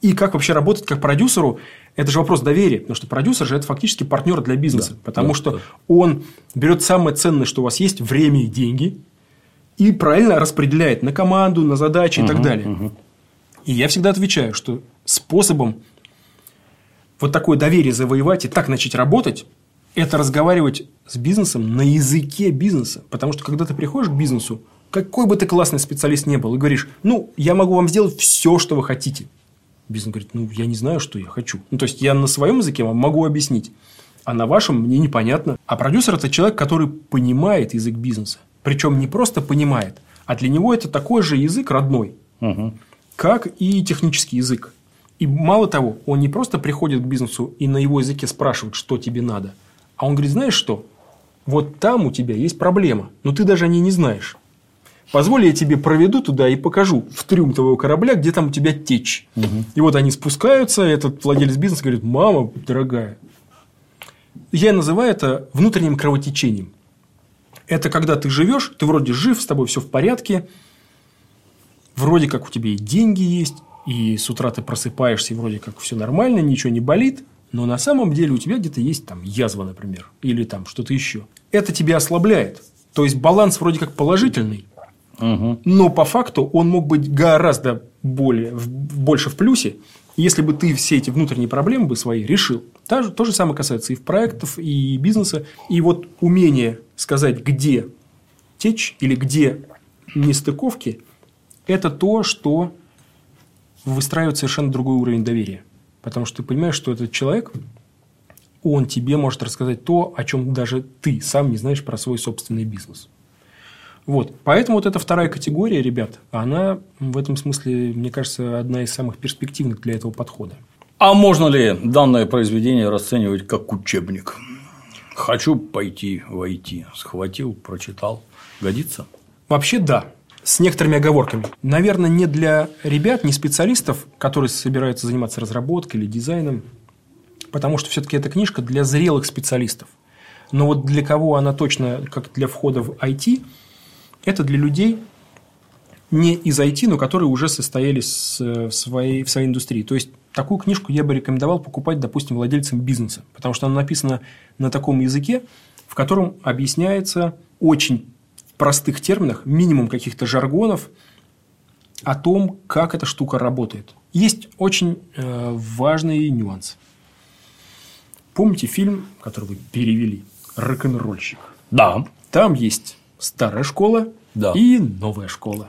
И как вообще работать как продюсеру, это же вопрос доверия, потому что продюсер же это фактически партнер для бизнеса, да, потому да, что да. он берет самое ценное, что у вас есть, время и деньги, и правильно распределяет на команду, на задачи угу, и так далее. Угу. И я всегда отвечаю, что способом вот такое доверие завоевать и так начать работать, это разговаривать с бизнесом на языке бизнеса. Потому что, когда ты приходишь к бизнесу, какой бы ты классный специалист не был, и говоришь, ну, я могу вам сделать все, что вы хотите. Бизнес говорит, ну, я не знаю, что я хочу. Ну, то есть, я на своем языке вам могу объяснить, а на вашем мне непонятно. А продюсер – это человек, который понимает язык бизнеса. Причем не просто понимает, а для него это такой же язык родной, Угу. Как и технический язык. И мало того, он не просто приходит к бизнесу и на его языке спрашивает, что тебе надо, а он говорит, знаешь что, вот там у тебя есть проблема, но ты даже о ней не знаешь. Позволь, я тебе проведу туда и покажу в трюм твоего корабля, где там у тебя течь. И вот они спускаются, этот владелец бизнеса говорит, мама дорогая. Я называю это внутренним кровотечением. Это когда ты живешь, ты вроде жив, с тобой все в порядке, вроде как у тебя и деньги есть, и с утра ты просыпаешься, и вроде как все нормально, ничего не болит, но на самом деле у тебя где-то есть там язва, например, или там что-то еще. Это тебя ослабляет. То есть баланс вроде как положительный, но по факту он мог быть гораздо более, в- больше в плюсе, если бы ты все эти внутренние проблемы бы свои решил. Та же- то же самое касается и проектов, и бизнеса. И вот умение сказать, где течь или где нестыковки, это то, что выстраивает совершенно другой уровень доверия. Потому что ты понимаешь, что этот человек, он тебе может рассказать то, о чем даже ты сам не знаешь про свой собственный бизнес. Вот. Поэтому вот эта вторая категория, ребят, она в этом смысле, мне кажется, одна из самых перспективных для этого подхода. А можно ли данное произведение расценивать как учебник? Хочу пойти в IT. Схватил, прочитал. Годится? Вообще да, с некоторыми оговорками. Наверное, не для ребят, не специалистов, которые собираются заниматься разработкой или дизайном, потому что все-таки эта книжка для зрелых специалистов. Но вот для кого она точно, как для входа в IT, это для людей не из IT, но которые уже состоялись в своей, в своей индустрии. То есть, такую книжку я бы рекомендовал покупать, допустим, владельцам бизнеса, потому что она написана на таком языке, в котором объясняется очень простых терминах, минимум каких-то жаргонов о том, как эта штука работает. Есть очень э, важный нюанс. Помните фильм, который вы перевели «Рок-н-ролльщик»? Да. Там есть старая школа Да. и новая школа.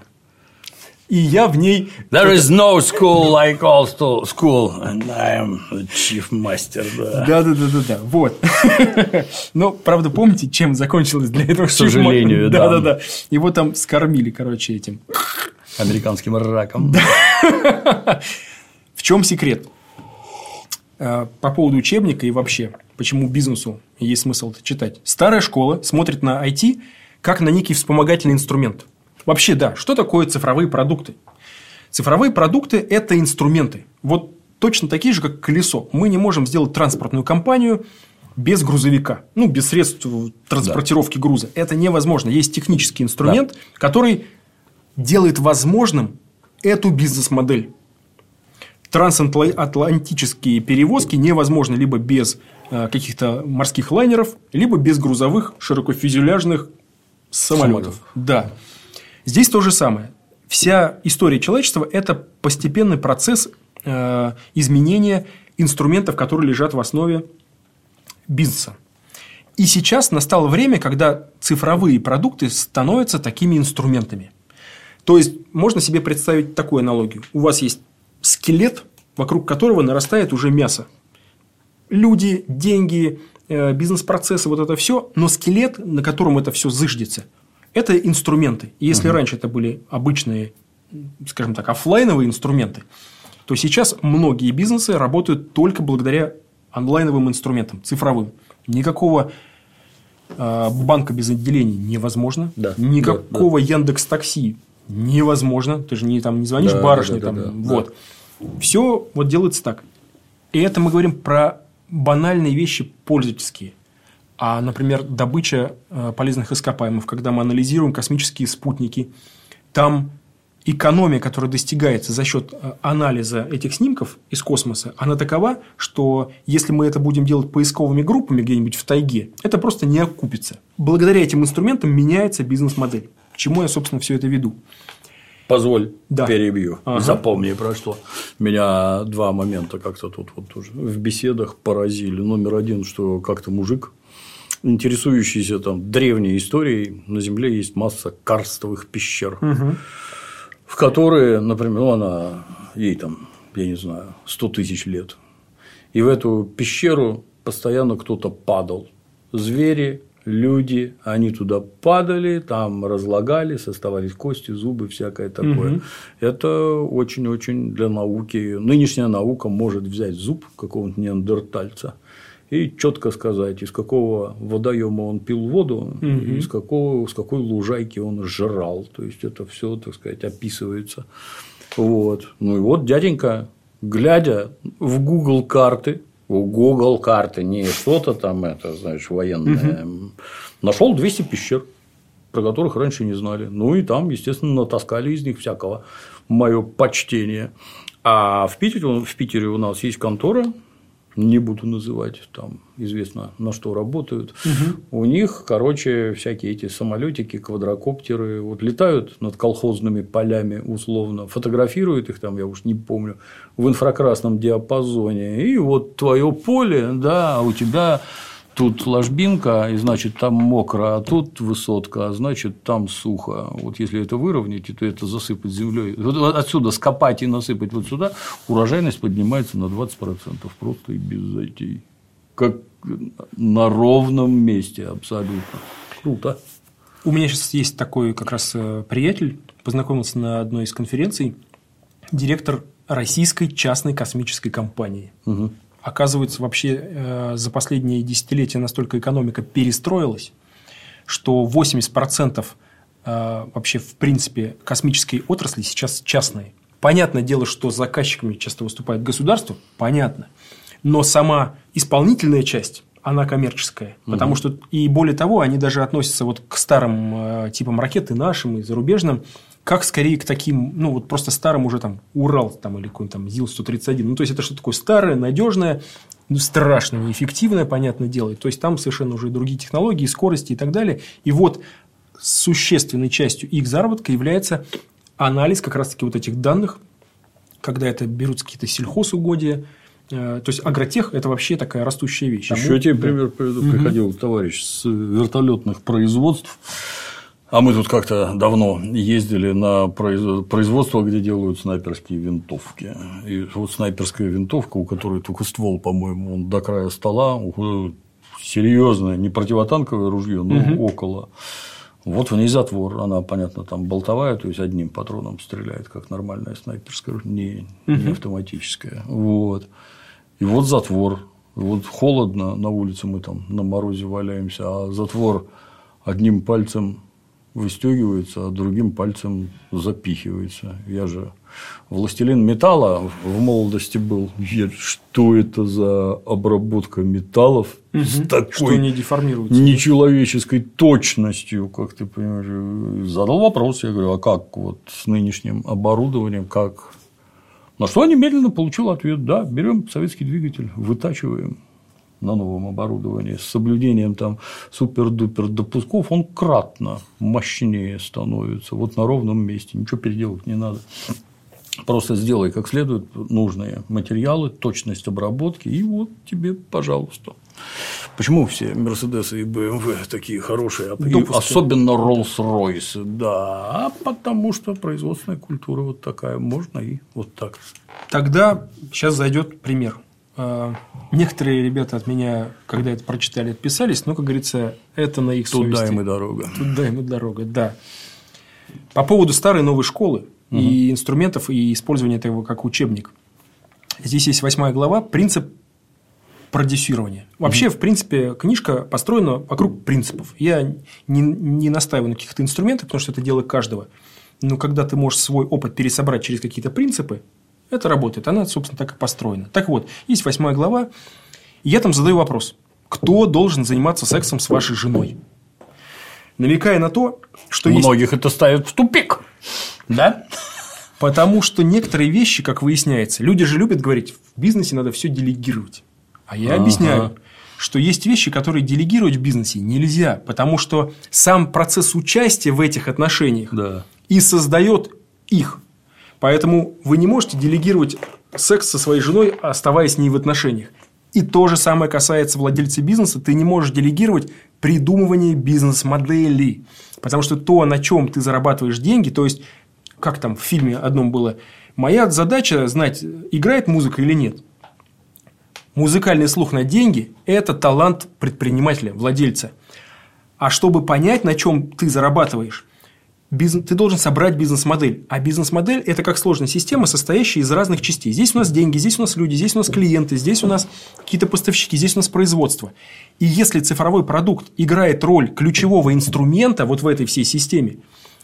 И я в ней... There is no school like all school, and I am the chief master. Да. Да, да, да, да, да. Вот. Но, правда, помните, чем закончилось для этого? К сожалению, да. да. Да, да, Его там скормили, короче, этим. Американским раком. В чем секрет? Э, По поводу учебника и вообще, почему бизнесу есть смысл это читать. Старая школа смотрит на IT как на некий вспомогательный инструмент. Вообще, да, что такое цифровые продукты? Цифровые продукты – это инструменты. Вот точно такие же, как колесо. Мы не можем сделать транспортную компанию без грузовика, ну, без средств транспортировки груза. Это невозможно. Есть технический инструмент, который делает возможным эту бизнес-модель трансатлантические перевозки невозможны либо без э, каких-то морских лайнеров, либо без грузовых широкофюзеляжных самолетов. Самолетов. Да. Здесь то же самое. Вся история человечества – это постепенный процесс э, изменения инструментов, которые лежат в основе бизнеса. И сейчас настало время, когда цифровые продукты становятся такими инструментами. То есть, можно себе представить такую аналогию. У вас есть скелет, вокруг которого нарастает уже мясо. Люди, деньги, э, бизнес-процессы, вот это все, но скелет, на котором это все зыждется, это инструменты. И если раньше это были обычные, скажем так, оффлайновые инструменты, то сейчас многие бизнесы работают только благодаря онлайновым инструментам, цифровым. Никакого э, банка без отделений невозможно. Да, Никакого Яндекс Такси невозможно. Ты же не, там, не звонишь Да, барышне. да, да, там, да, вот. Все вот делается так. И это мы говорим про банальные вещи пользовательские. А, например, добыча э, полезных ископаемых, когда мы анализируем космические спутники, там экономия, которая достигается за счет э, анализа этих снимков из космоса, она такова, что если мы это будем делать поисковыми группами где-нибудь в тайге, это просто не окупится. Благодаря этим инструментам меняется бизнес-модель. К чему я, собственно, все это веду? Позволь, Да. перебью. Ага. Запомни про что. Меня два момента как-то тут вот тоже в беседах поразили. Номер один, что как-то мужик, интересующийся там древней историей, на Земле есть масса карстовых пещер, в которые, например, ну, она ей там я не знаю, 100 тысяч лет. И в эту пещеру постоянно кто-то падал. Звери, люди, они туда падали, там разлагались, оставались кости, зубы, всякое такое. Угу. Это очень-очень для науки. Нынешняя наука может взять зуб какого-нибудь неандертальца и четко сказать, из какого водоема он пил воду, угу. из какого, с какой лужайки он жрал. То есть это все, так сказать, описывается. Вот. Ну и вот дяденька, глядя в Google карты, в Google карты, не что-то там это, знаешь, военное, угу. нашел 200 пещер, про которых раньше не знали. Ну и там, естественно, натаскали из них всякого. Мое почтение. А в Питере, в Питере у нас есть контора, не буду называть, там известно, на что работают. Угу. У них, короче, всякие эти самолетики, квадрокоптеры вот летают над колхозными полями условно, фотографируют их там, я уж не помню, в инфракрасном диапазоне. И вот твое поле, да, у тебя тут ложбинка, и значит там мокро, а тут высотка, а значит там сухо. Вот если это выровнять, то это засыпать землей. Вот отсюда скопать и насыпать вот сюда, урожайность поднимается на 20% просто и без затей. Как на ровном месте абсолютно. Круто. У меня сейчас есть такой как раз э, приятель, познакомился на одной из конференций, директор российской частной космической компании. Угу. Оказывается, вообще э, за последние десятилетия настолько экономика перестроилась, что 80% э, вообще в принципе космической отрасли сейчас частные. Понятное дело, что заказчиками часто выступает государство, понятно. Но сама исполнительная часть, она коммерческая. Угу. Потому что, и более того, они даже относятся вот к старым э, типам ракет и нашим, и зарубежным, как скорее к таким, ну, вот просто старым уже там Урал там, или какой-нибудь там ЗИЛ-131. Ну, то есть, это что такое старое, надежное, ну, страшно неэффективное, понятное дело. То есть, там совершенно уже другие технологии, скорости и так далее. И вот существенной частью их заработка является анализ как раз-таки вот этих данных, когда это берутся какие-то сельхозугодия, э, то есть агротех это вообще такая растущая вещь. Еще Тому... тебе пример приведу. Приходил угу. товарищ с вертолетных производств а мы тут как-то давно ездили на производство, где делают снайперские винтовки. И вот снайперская винтовка, у которой только ствол, по-моему, он до края стола, серьезное, не противотанковое ружье, но угу. около. Вот в ней затвор, она, понятно, там болтовая, то есть одним патроном стреляет, как нормальная снайперская, не, не автоматическая. Вот. И вот затвор. Вот холодно на улице, мы там на морозе валяемся, а затвор одним пальцем выстегивается, а другим пальцем запихивается. Я же властелин металла в молодости был. Я, что это за обработка металлов угу. с такой что не деформируется. нечеловеческой точностью, как ты понимаешь. Задал вопрос, я говорю, а как вот с нынешним оборудованием, как на что я немедленно получил ответ, да, берем советский двигатель, вытачиваем, на новом оборудовании с соблюдением там супер-дупер допусков, он кратно мощнее становится. Вот на ровном месте. Ничего переделать не надо. Просто сделай как следует нужные материалы, точность обработки, и вот тебе, пожалуйста. Почему все Мерседесы и БМВ такие хорошие, Допуски. особенно Роллс-Ройсы? Да, потому что производственная культура вот такая, можно и вот так. Тогда сейчас зайдет пример. А, некоторые ребята от меня, когда это прочитали, отписались, но, как говорится, это на их совести. Туда им и дорога. Туда им и дорога, да. По поводу старой новой школы угу. и инструментов, и использования этого как учебник. Здесь есть восьмая глава «Принцип продюсирования». Вообще, угу. в принципе, книжка построена вокруг принципов. Я не, не настаиваю на каких-то инструментах, потому что это дело каждого. Но когда ты можешь свой опыт пересобрать через какие-то принципы, это работает. Она, собственно, так и построена. Так вот, есть восьмая глава. И я там задаю вопрос. Кто должен заниматься сексом с вашей женой? Намекая на то, что Многих есть... это ставит в тупик. Да? Потому что некоторые вещи, как выясняется, люди же любят говорить, в бизнесе надо все делегировать. А я ага. объясняю, что есть вещи, которые делегировать в бизнесе нельзя, потому что сам процесс участия в этих отношениях да. и создает их. Поэтому вы не можете делегировать секс со своей женой, оставаясь с ней в отношениях. И то же самое касается владельца бизнеса. Ты не можешь делегировать придумывание бизнес-модели. Потому что то, на чем ты зарабатываешь деньги, то есть, как там в фильме одном было, Моя задача знать, играет музыка или нет. Музыкальный слух на деньги – это талант предпринимателя, владельца. А чтобы понять, на чем ты зарабатываешь, бизнес, ты должен собрать бизнес-модель. А бизнес-модель – это как сложная система, состоящая из разных частей. Здесь у нас деньги, здесь у нас люди, здесь у нас клиенты, здесь у нас какие-то поставщики, здесь у нас производство. И если цифровой продукт играет роль ключевого инструмента вот в этой всей системе,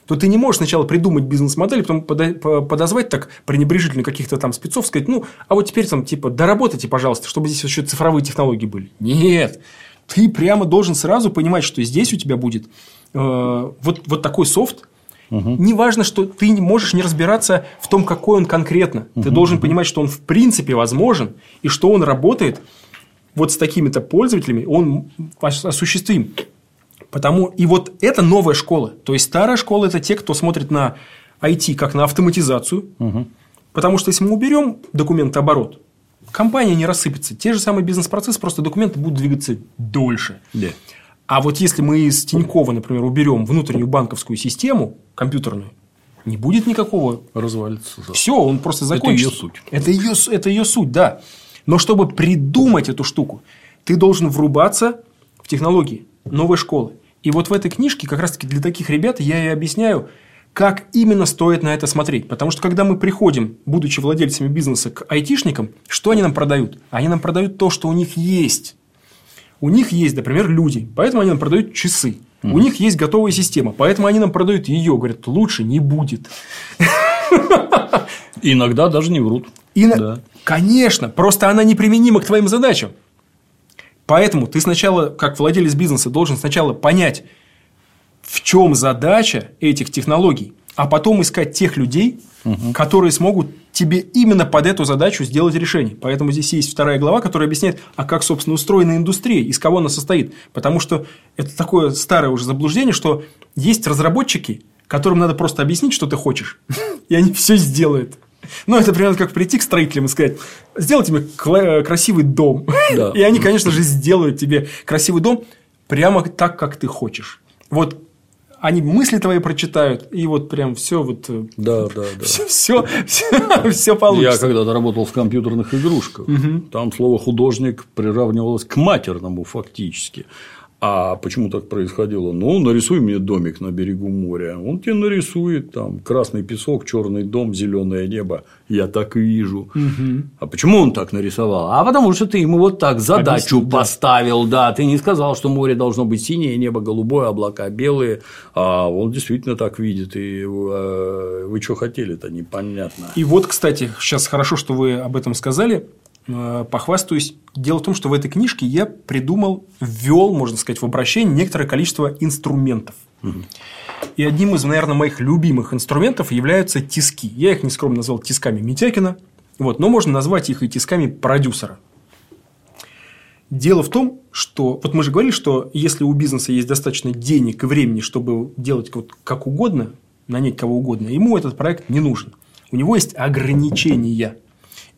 то ты не можешь сначала придумать бизнес-модель, потом подозвать так пренебрежительно каких-то там спецов, сказать, ну, а вот теперь там типа доработайте, пожалуйста, чтобы здесь еще цифровые технологии были. Нет. Ты прямо должен сразу понимать, что здесь у тебя будет э, вот, вот такой софт, Угу. Неважно, что ты не можешь не разбираться в том, какой он конкретно. Угу. Ты должен понимать, что он в принципе возможен и что он работает вот с такими-то пользователями, он осуществим. Потому и вот это новая школа. То есть старая школа это те, кто смотрит на IT как на автоматизацию. Угу. Потому что если мы уберем документооборот, компания не рассыпется. Те же самые бизнес-процессы, просто документы будут двигаться дольше. Да. А вот если мы из Тинькова, например, уберем внутреннюю банковскую систему компьютерную, не будет никакого. Развалится. Все, он просто закончится. Это ее суть. Это ее, это ее суть, да. Но чтобы придумать эту штуку, ты должен врубаться в технологии новой школы. И вот в этой книжке как раз-таки для таких ребят я и объясняю, как именно стоит на это смотреть. Потому что когда мы приходим, будучи владельцами бизнеса, к айтишникам, что они нам продают? Они нам продают то, что у них есть. У них есть, например, люди, поэтому они нам продают часы. Mm. У них есть готовая система, поэтому они нам продают ее. Говорят, лучше не будет. Иногда даже не врут. И да. Конечно, просто она неприменима к твоим задачам. Поэтому ты сначала, как владелец бизнеса, должен сначала понять, в чем задача этих технологий, а потом искать тех людей, угу. которые смогут тебе именно под эту задачу сделать решение. Поэтому здесь есть вторая глава, которая объясняет, а как, собственно, устроена индустрия, из кого она состоит. Потому что это такое старое уже заблуждение, что есть разработчики, которым надо просто объяснить, что ты хочешь, и они все сделают. Ну, это примерно как прийти к строителям и сказать, сделайте мне красивый дом. Да. И они, конечно же, сделают тебе красивый дом прямо так, как ты хочешь. Вот они мысли твои прочитают, и вот прям все вот. Э, да, да, да. Все, все, все, все получится. Я когда-то работал в компьютерных игрушках. Угу. Там слово художник приравнивалось к матерному фактически. А почему так происходило? Ну, нарисуй мне домик на берегу моря. Он тебе нарисует там красный песок, черный дом, зеленое небо. Я так и вижу. Угу. А почему он так нарисовал? А потому что ты ему вот так задачу Объяснить, поставил, да. да. Ты не сказал, что море должно быть синее, небо голубое, облака белые. А он действительно так видит. И э, вы что хотели-то, непонятно. И вот, кстати, сейчас хорошо, что вы об этом сказали. Э, похвастаюсь. Дело в том, что в этой книжке я придумал, ввел, можно сказать, в обращение некоторое количество инструментов. Угу. И одним из, наверное, моих любимых инструментов являются тиски. Я их нескромно назвал тисками Митякина, вот, но можно назвать их и тисками продюсера. Дело в том, что вот мы же говорили, что если у бизнеса есть достаточно денег и времени, чтобы делать вот как угодно, нанять кого угодно, ему этот проект не нужен. У него есть ограничения.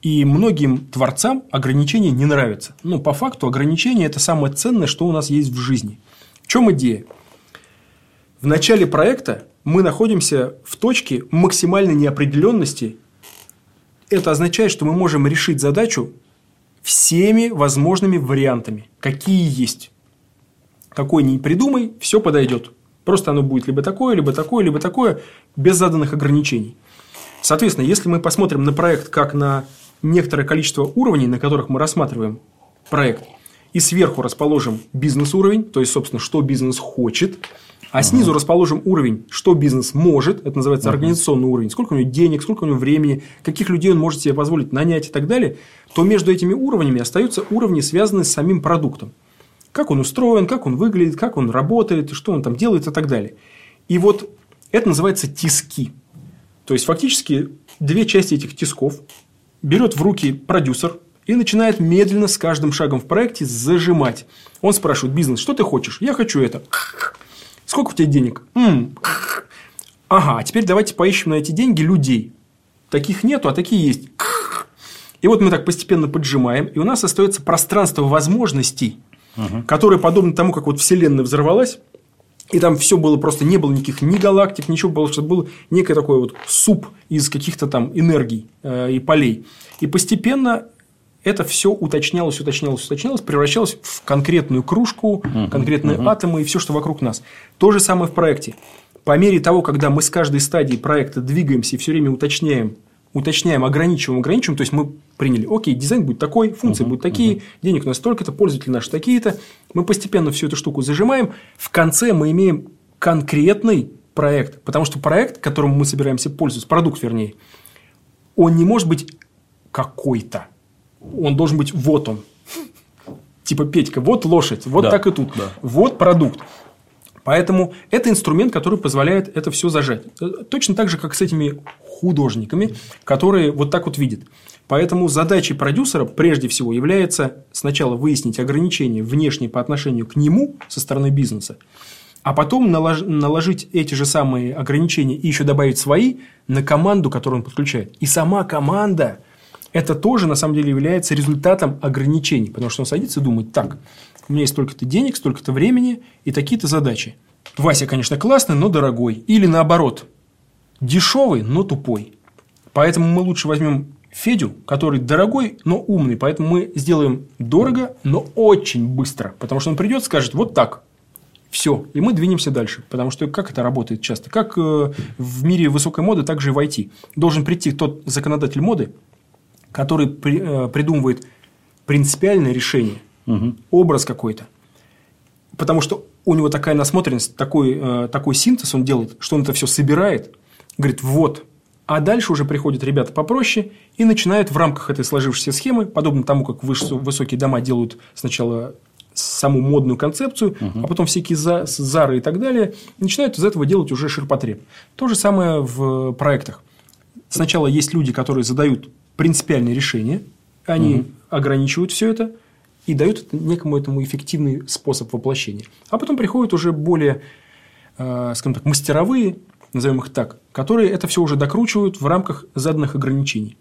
И многим творцам ограничения не нравятся. Но по факту ограничения – это самое ценное, что у нас есть в жизни. В чем идея? В начале проекта мы находимся в точке максимальной неопределенности. Это означает, что мы можем решить задачу всеми возможными вариантами, какие есть. Какой ни придумай, все подойдет. Просто оно будет либо такое, либо такое, либо такое, без заданных ограничений. Соответственно, если мы посмотрим на проект как на некоторое количество уровней, на которых мы рассматриваем проект, и сверху расположим бизнес-уровень, то есть, собственно, что бизнес хочет, а снизу расположим уровень, что бизнес может, это называется организационный уровень, сколько у него денег, сколько у него времени, каких людей он может себе позволить нанять и так далее, то между этими уровнями остаются уровни, связанные с самим продуктом. Как он устроен, как он выглядит, как он работает, что он там делает и так далее. И вот это называется тиски. То есть, фактически, две части этих тисков берет в руки продюсер и начинает медленно с каждым шагом в проекте зажимать. Он спрашивает бизнес, что ты хочешь? Я хочу это. Сколько у тебя денег? М-м. Ага, а теперь давайте поищем на эти деньги людей. Таких нету, а такие есть. И вот мы так постепенно поджимаем, и у нас остается пространство возможностей, угу. которое, подобно тому, как вот Вселенная взорвалась, И там все было просто, не было никаких ни галактик, ничего, было, что был некий такой вот суп из каких-то там энергий э, и полей. И постепенно это все уточнялось, уточнялось, уточнялось, превращалось в конкретную кружку, конкретные атомы и все, что вокруг нас. То же самое в проекте. По мере того, когда мы с каждой стадии проекта двигаемся и все время уточняем, уточняем, ограничиваем, ограничиваем, то есть мы приняли, окей, дизайн будет такой, функции будут такие, денег у нас столько-то, пользователи наши такие-то, мы постепенно всю эту штуку зажимаем, в конце мы имеем конкретный проект, потому что проект, которым мы собираемся пользоваться, продукт вернее, он не может быть какой-то, он должен быть вот он, типа Петька, вот лошадь, вот Да, так и тут, да. вот продукт. Поэтому это инструмент, который позволяет это все зажать. Э, Точно так же, как с этими художниками, которые вот так вот видят. Поэтому задачей продюсера прежде всего является сначала выяснить ограничения внешние по отношению к нему со стороны бизнеса, а потом налож- наложить эти же самые ограничения и еще добавить свои на команду, которую он подключает. И сама команда это тоже на самом деле является результатом ограничений, потому что он садится и думает, так, у меня есть столько-то денег, столько-то времени и такие-то задачи. Вася, конечно, классный, но дорогой. Или наоборот, дешевый, но тупой. Поэтому мы лучше возьмем Федю, который дорогой, но умный. Поэтому мы сделаем дорого, но очень быстро. Потому что он придет скажет, вот так. Все. И мы двинемся дальше. Потому что как это работает часто? Как э, в мире высокой моды, так же и в IT. Должен прийти тот законодатель моды, который э, придумывает принципиальное решение, образ какой-то. Потому что у него такая насмотренность, такой, э, такой синтез он делает, что он это все собирает, говорит, вот. А дальше уже приходят ребята попроще и начинают в рамках этой сложившейся схемы, подобно тому, как выс- высокие дома делают сначала саму модную концепцию, а потом всякие за- зары и так далее, начинают из этого делать уже ширпотреб. То же самое в проектах. Сначала есть люди, которые задают принципиальные решения, они ограничивают все это и дают некому этому эффективный способ воплощения. А потом приходят уже более, э, скажем так, мастеровые, назовем их так, которые это все уже докручивают в рамках заданных ограничений.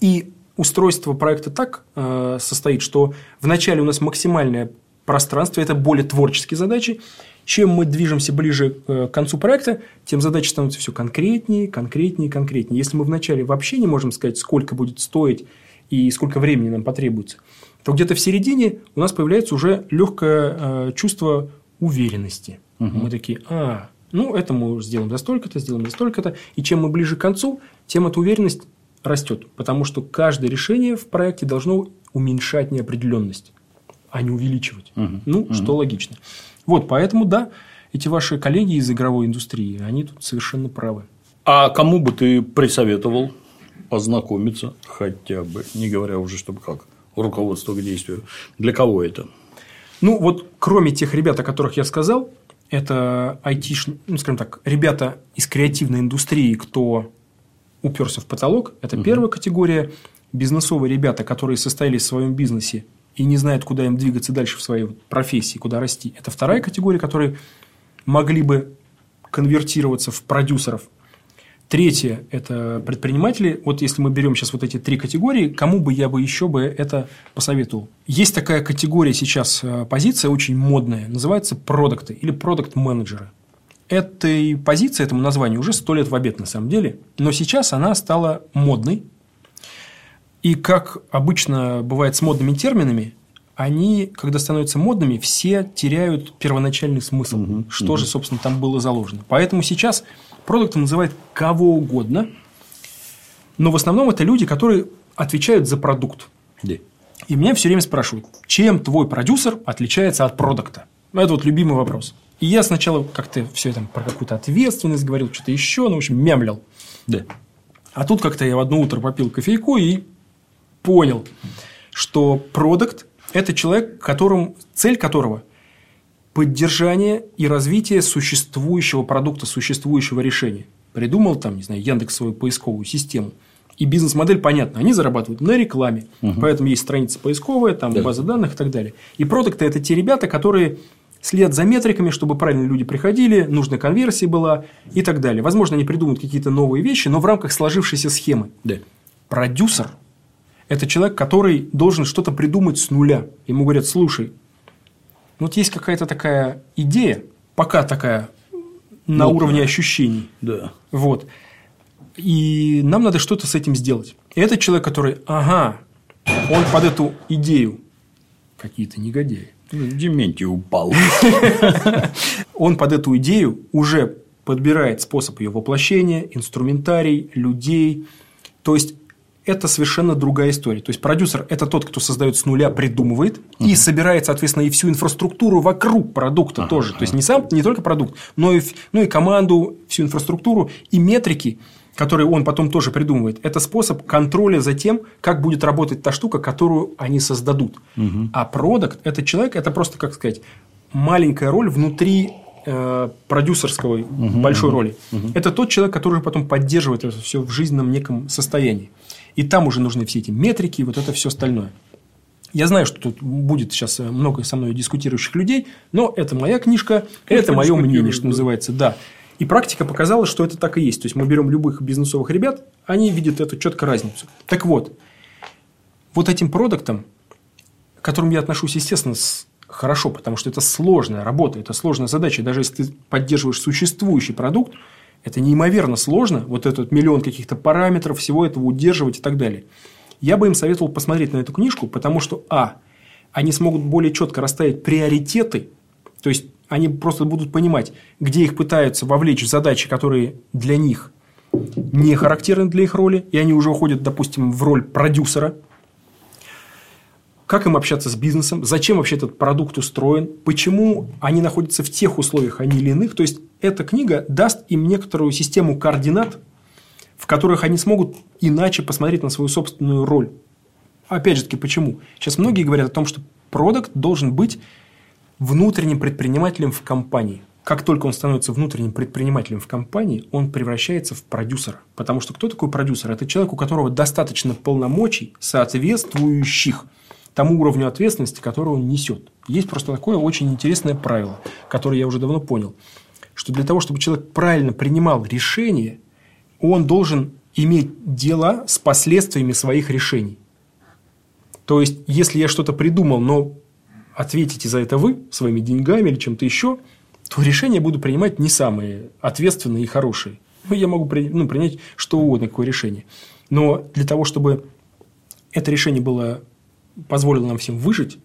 И устройство проекта так э, состоит, что вначале у нас максимальное пространство, это более творческие задачи. Чем мы движемся ближе э, к концу проекта, тем задачи становятся все конкретнее, конкретнее, конкретнее. Если мы вначале вообще не можем сказать, сколько будет стоить и сколько времени нам потребуется, то где-то в середине у нас появляется уже легкое э, чувство уверенности. Мы такие, а, ну, это мы сделаем за столько-то, сделаем за столько-то. И чем мы ближе к концу, тем эта уверенность растет. Потому что каждое решение в проекте должно уменьшать неопределенность, а не увеличивать. Ну, что логично. Вот, поэтому, да, эти ваши коллеги из игровой индустрии, они тут совершенно правы. А кому бы ты присоветовал ознакомиться хотя бы, не говоря уже, чтобы как, руководство к действию, для кого это? Ну, вот кроме тех ребят, о которых я сказал, это IT, ну, скажем так, ребята из креативной индустрии, кто уперся в потолок, это первая категория. Бизнесовые ребята, которые состоялись в своем бизнесе и не знают, куда им двигаться дальше в своей профессии, куда расти. Это вторая категория, которые могли бы конвертироваться в продюсеров. Третье – это предприниматели. Вот если мы берем сейчас вот эти три категории, кому бы я бы еще бы это посоветовал? Есть такая категория сейчас, э, позиция очень модная, называется продукты или продукт-менеджеры. Этой позиции, этому названию уже сто лет в обед на самом деле, но сейчас она стала модной. И как обычно бывает с модными терминами, они, когда становятся модными, все теряют первоначальный смысл, что же, собственно, там было заложено. Поэтому сейчас продуктом называют кого угодно, но в основном это люди, которые отвечают за продукт. Да. И меня все время спрашивают, чем твой продюсер отличается от продукта? Ну, Это вот любимый вопрос. И я сначала как-то все это про какую-то ответственность говорил, что-то еще, ну, в общем, мямлил. Да. А тут как-то я в одно утро попил кофейку и понял, что продукт – это человек, которым, цель которого – поддержание и развитие существующего продукта, существующего решения. Придумал там, не знаю, Яндекс свою поисковую систему. И бизнес-модель понятна. Они зарабатывают на рекламе. Поэтому есть страница поисковая, там Да. база данных и так далее. И продукты – это те ребята, которые следят за метриками, чтобы правильно люди приходили, нужная конверсия была и так далее. Возможно, они придумают какие-то новые вещи, но в рамках сложившейся схемы. Да. Продюсер – это человек, который должен что-то придумать с нуля. Ему говорят, слушай, вот есть какая-то такая идея, пока такая на Мутная. уровне ощущений. Да. Вот. И нам надо что-то с этим сделать. И этот человек, который, ага, он под эту идею, какие-то негодяи, Ну, Дементий упал. он под эту идею уже подбирает способ ее воплощения, инструментарий, людей. То есть это совершенно другая история. То есть продюсер это тот, кто создает с нуля, придумывает и собирает, соответственно, и всю инфраструктуру вокруг продукта тоже. То есть не сам, не только продукт, но и, ну и команду, всю инфраструктуру и метрики, которые он потом тоже придумывает. Это способ контроля за тем, как будет работать та штука, которую они создадут. А продукт это человек, это просто, как сказать, маленькая роль внутри э, продюсерской большой роли. Это тот человек, который потом поддерживает это все в жизненном неком состоянии. И там уже нужны все эти метрики и вот это все остальное. Я знаю, что тут будет сейчас э, много со мной дискутирующих людей, но это моя книжка, это мое мнение, что называется, да. И практика показала, что это так и есть. То есть мы берем любых бизнесовых ребят, они видят эту четко разницу. Так вот, вот этим продуктом, к которым я отношусь, естественно, с- хорошо, потому что это сложная работа, это сложная задача. Даже если ты поддерживаешь существующий продукт, это неимоверно сложно, вот этот миллион каких-то параметров, всего этого удерживать и так далее. Я бы им советовал посмотреть на эту книжку, потому что, а, они смогут более четко расставить приоритеты, то есть они просто будут понимать, где их пытаются вовлечь в задачи, которые для них не характерны для их роли, и они уже уходят, допустим, в роль продюсера, как им общаться с бизнесом, зачем вообще этот продукт устроен, почему они находятся в тех условиях, а не или иных. То есть, эта книга даст им некоторую систему координат, в которых они смогут иначе посмотреть на свою собственную роль. Опять же таки, почему? Сейчас многие говорят о том, что продукт должен быть внутренним предпринимателем в компании. Как только он становится внутренним предпринимателем в компании, он превращается в продюсера. Потому что кто такой продюсер? Это человек, у которого достаточно полномочий, соответствующих тому уровню ответственности, который он несет. Есть просто такое очень интересное правило, которое я уже давно понял, что для того, чтобы человек правильно принимал решения, он должен иметь дела с последствиями своих решений. То есть, если я что-то придумал, но ответите за это вы своими деньгами или чем-то еще, то решения буду принимать не самые ответственные и хорошие. Ну, я могу при- ну, принять что угодно, какое решение. Но для того, чтобы это решение было, позволило нам всем выжить,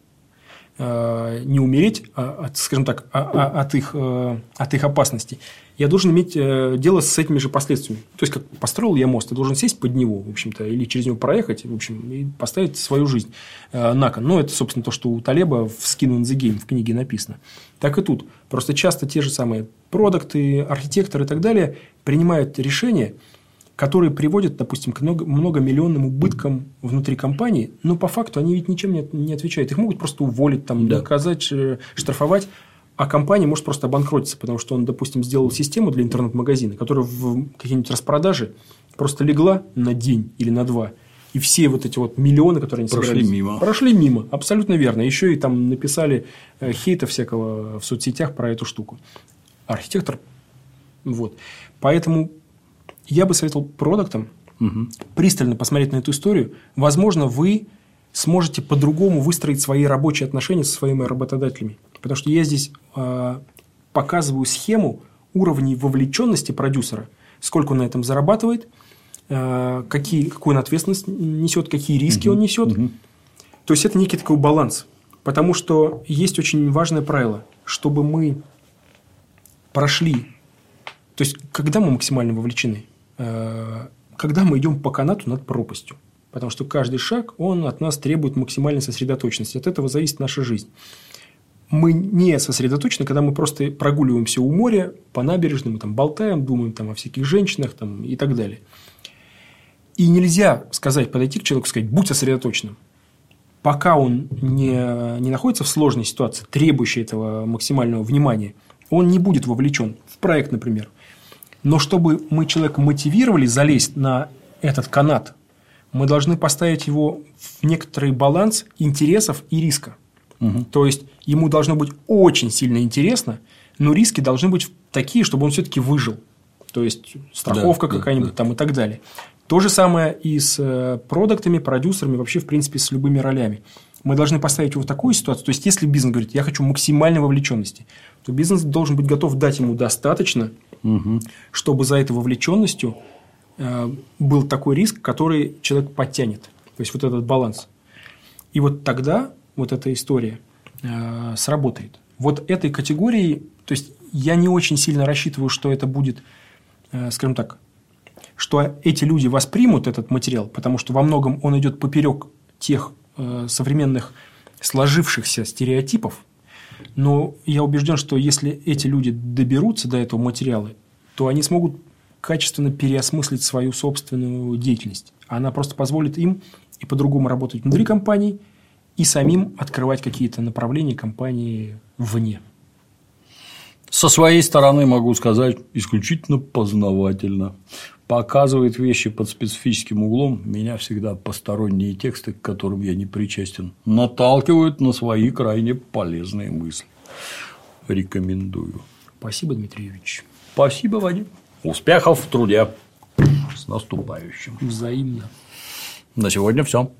э, не умереть, а от, скажем так, а- а- от их, э, от их опасности, я должен иметь э, дело с этими же последствиями. То есть, как построил я мост, я должен сесть под него, в общем-то, или через него проехать, в общем, и поставить свою жизнь на кон. Ну, это, собственно, то, что у Талеба в Skin in the Game в книге написано. Так и тут. Просто часто те же самые продукты, архитекторы и так далее принимают решения, которые приводят, допустим, к много- многомиллионным убыткам внутри компании, но по факту они ведь ничем не отвечают. Их могут просто уволить, там, Да. наказать, э, штрафовать, а компания может просто обанкротиться, потому что он, допустим, сделал систему для интернет-магазина, которая в какие-нибудь распродажи просто легла на день или на два. И все вот эти вот миллионы, которые они Прошли собирались, мимо. Прошли мимо, абсолютно верно. Еще и там написали э, хейта всякого в соцсетях про эту штуку. Архитектор. Вот. Поэтому я бы советовал продуктам пристально посмотреть на эту историю. Возможно, вы сможете по-другому выстроить свои рабочие отношения со своими работодателями. Потому что я здесь э, показываю схему уровней вовлеченности продюсера, сколько он на этом зарабатывает, э, какие, какую он ответственность несет, какие риски он несет. То есть, это некий такой баланс. Потому что есть очень важное правило, чтобы мы прошли то есть, когда мы максимально вовлечены? Э, Когда мы идем по канату над пропастью. Потому что каждый шаг, он от нас требует максимальной сосредоточенности. От этого зависит наша жизнь. Мы не сосредоточены, когда мы просто прогуливаемся у моря, по набережным, мы там болтаем, думаем там, о всяких женщинах там, и так далее. И нельзя сказать, подойти к человеку и сказать, будь сосредоточенным. Пока он не, не находится в сложной ситуации, требующей этого максимального внимания, он не будет вовлечен в проект, например. Но чтобы мы человека мотивировали залезть на этот канат, мы должны поставить его в некоторый баланс интересов и риска. То есть ему должно быть очень сильно интересно, но риски должны быть такие, чтобы он все-таки выжил. То есть страховка Да, да, какая-нибудь да. там и так далее. То же самое и с э, продуктами, продюсерами, вообще, в принципе, с любыми ролями. Мы должны поставить его в такую ситуацию. То есть, если бизнес говорит, я хочу максимальной вовлеченности, то бизнес должен быть готов дать ему достаточно, угу. чтобы за этой вовлеченностью э, был такой риск, который человек подтянет. То есть, вот этот баланс. И вот тогда вот эта история э, сработает. Вот этой категории, то есть, я не очень сильно рассчитываю, что это будет, э, скажем так, что эти люди воспримут этот материал, потому что во многом он идет поперек тех современных сложившихся стереотипов. Но я убежден, что если эти люди доберутся до этого материала, то они смогут качественно переосмыслить свою собственную деятельность. Она просто позволит им и по-другому работать внутри компании, и самим открывать какие-то направления компании вне. Со своей стороны могу сказать исключительно познавательно. Показывает вещи под специфическим углом. Меня всегда посторонние тексты, к которым я не причастен, наталкивают на свои крайне полезные мысли. Рекомендую. Спасибо, Дмитрий Юрьевич. Спасибо, Вадим. Успехов в труде. С наступающим. Взаимно. На сегодня все.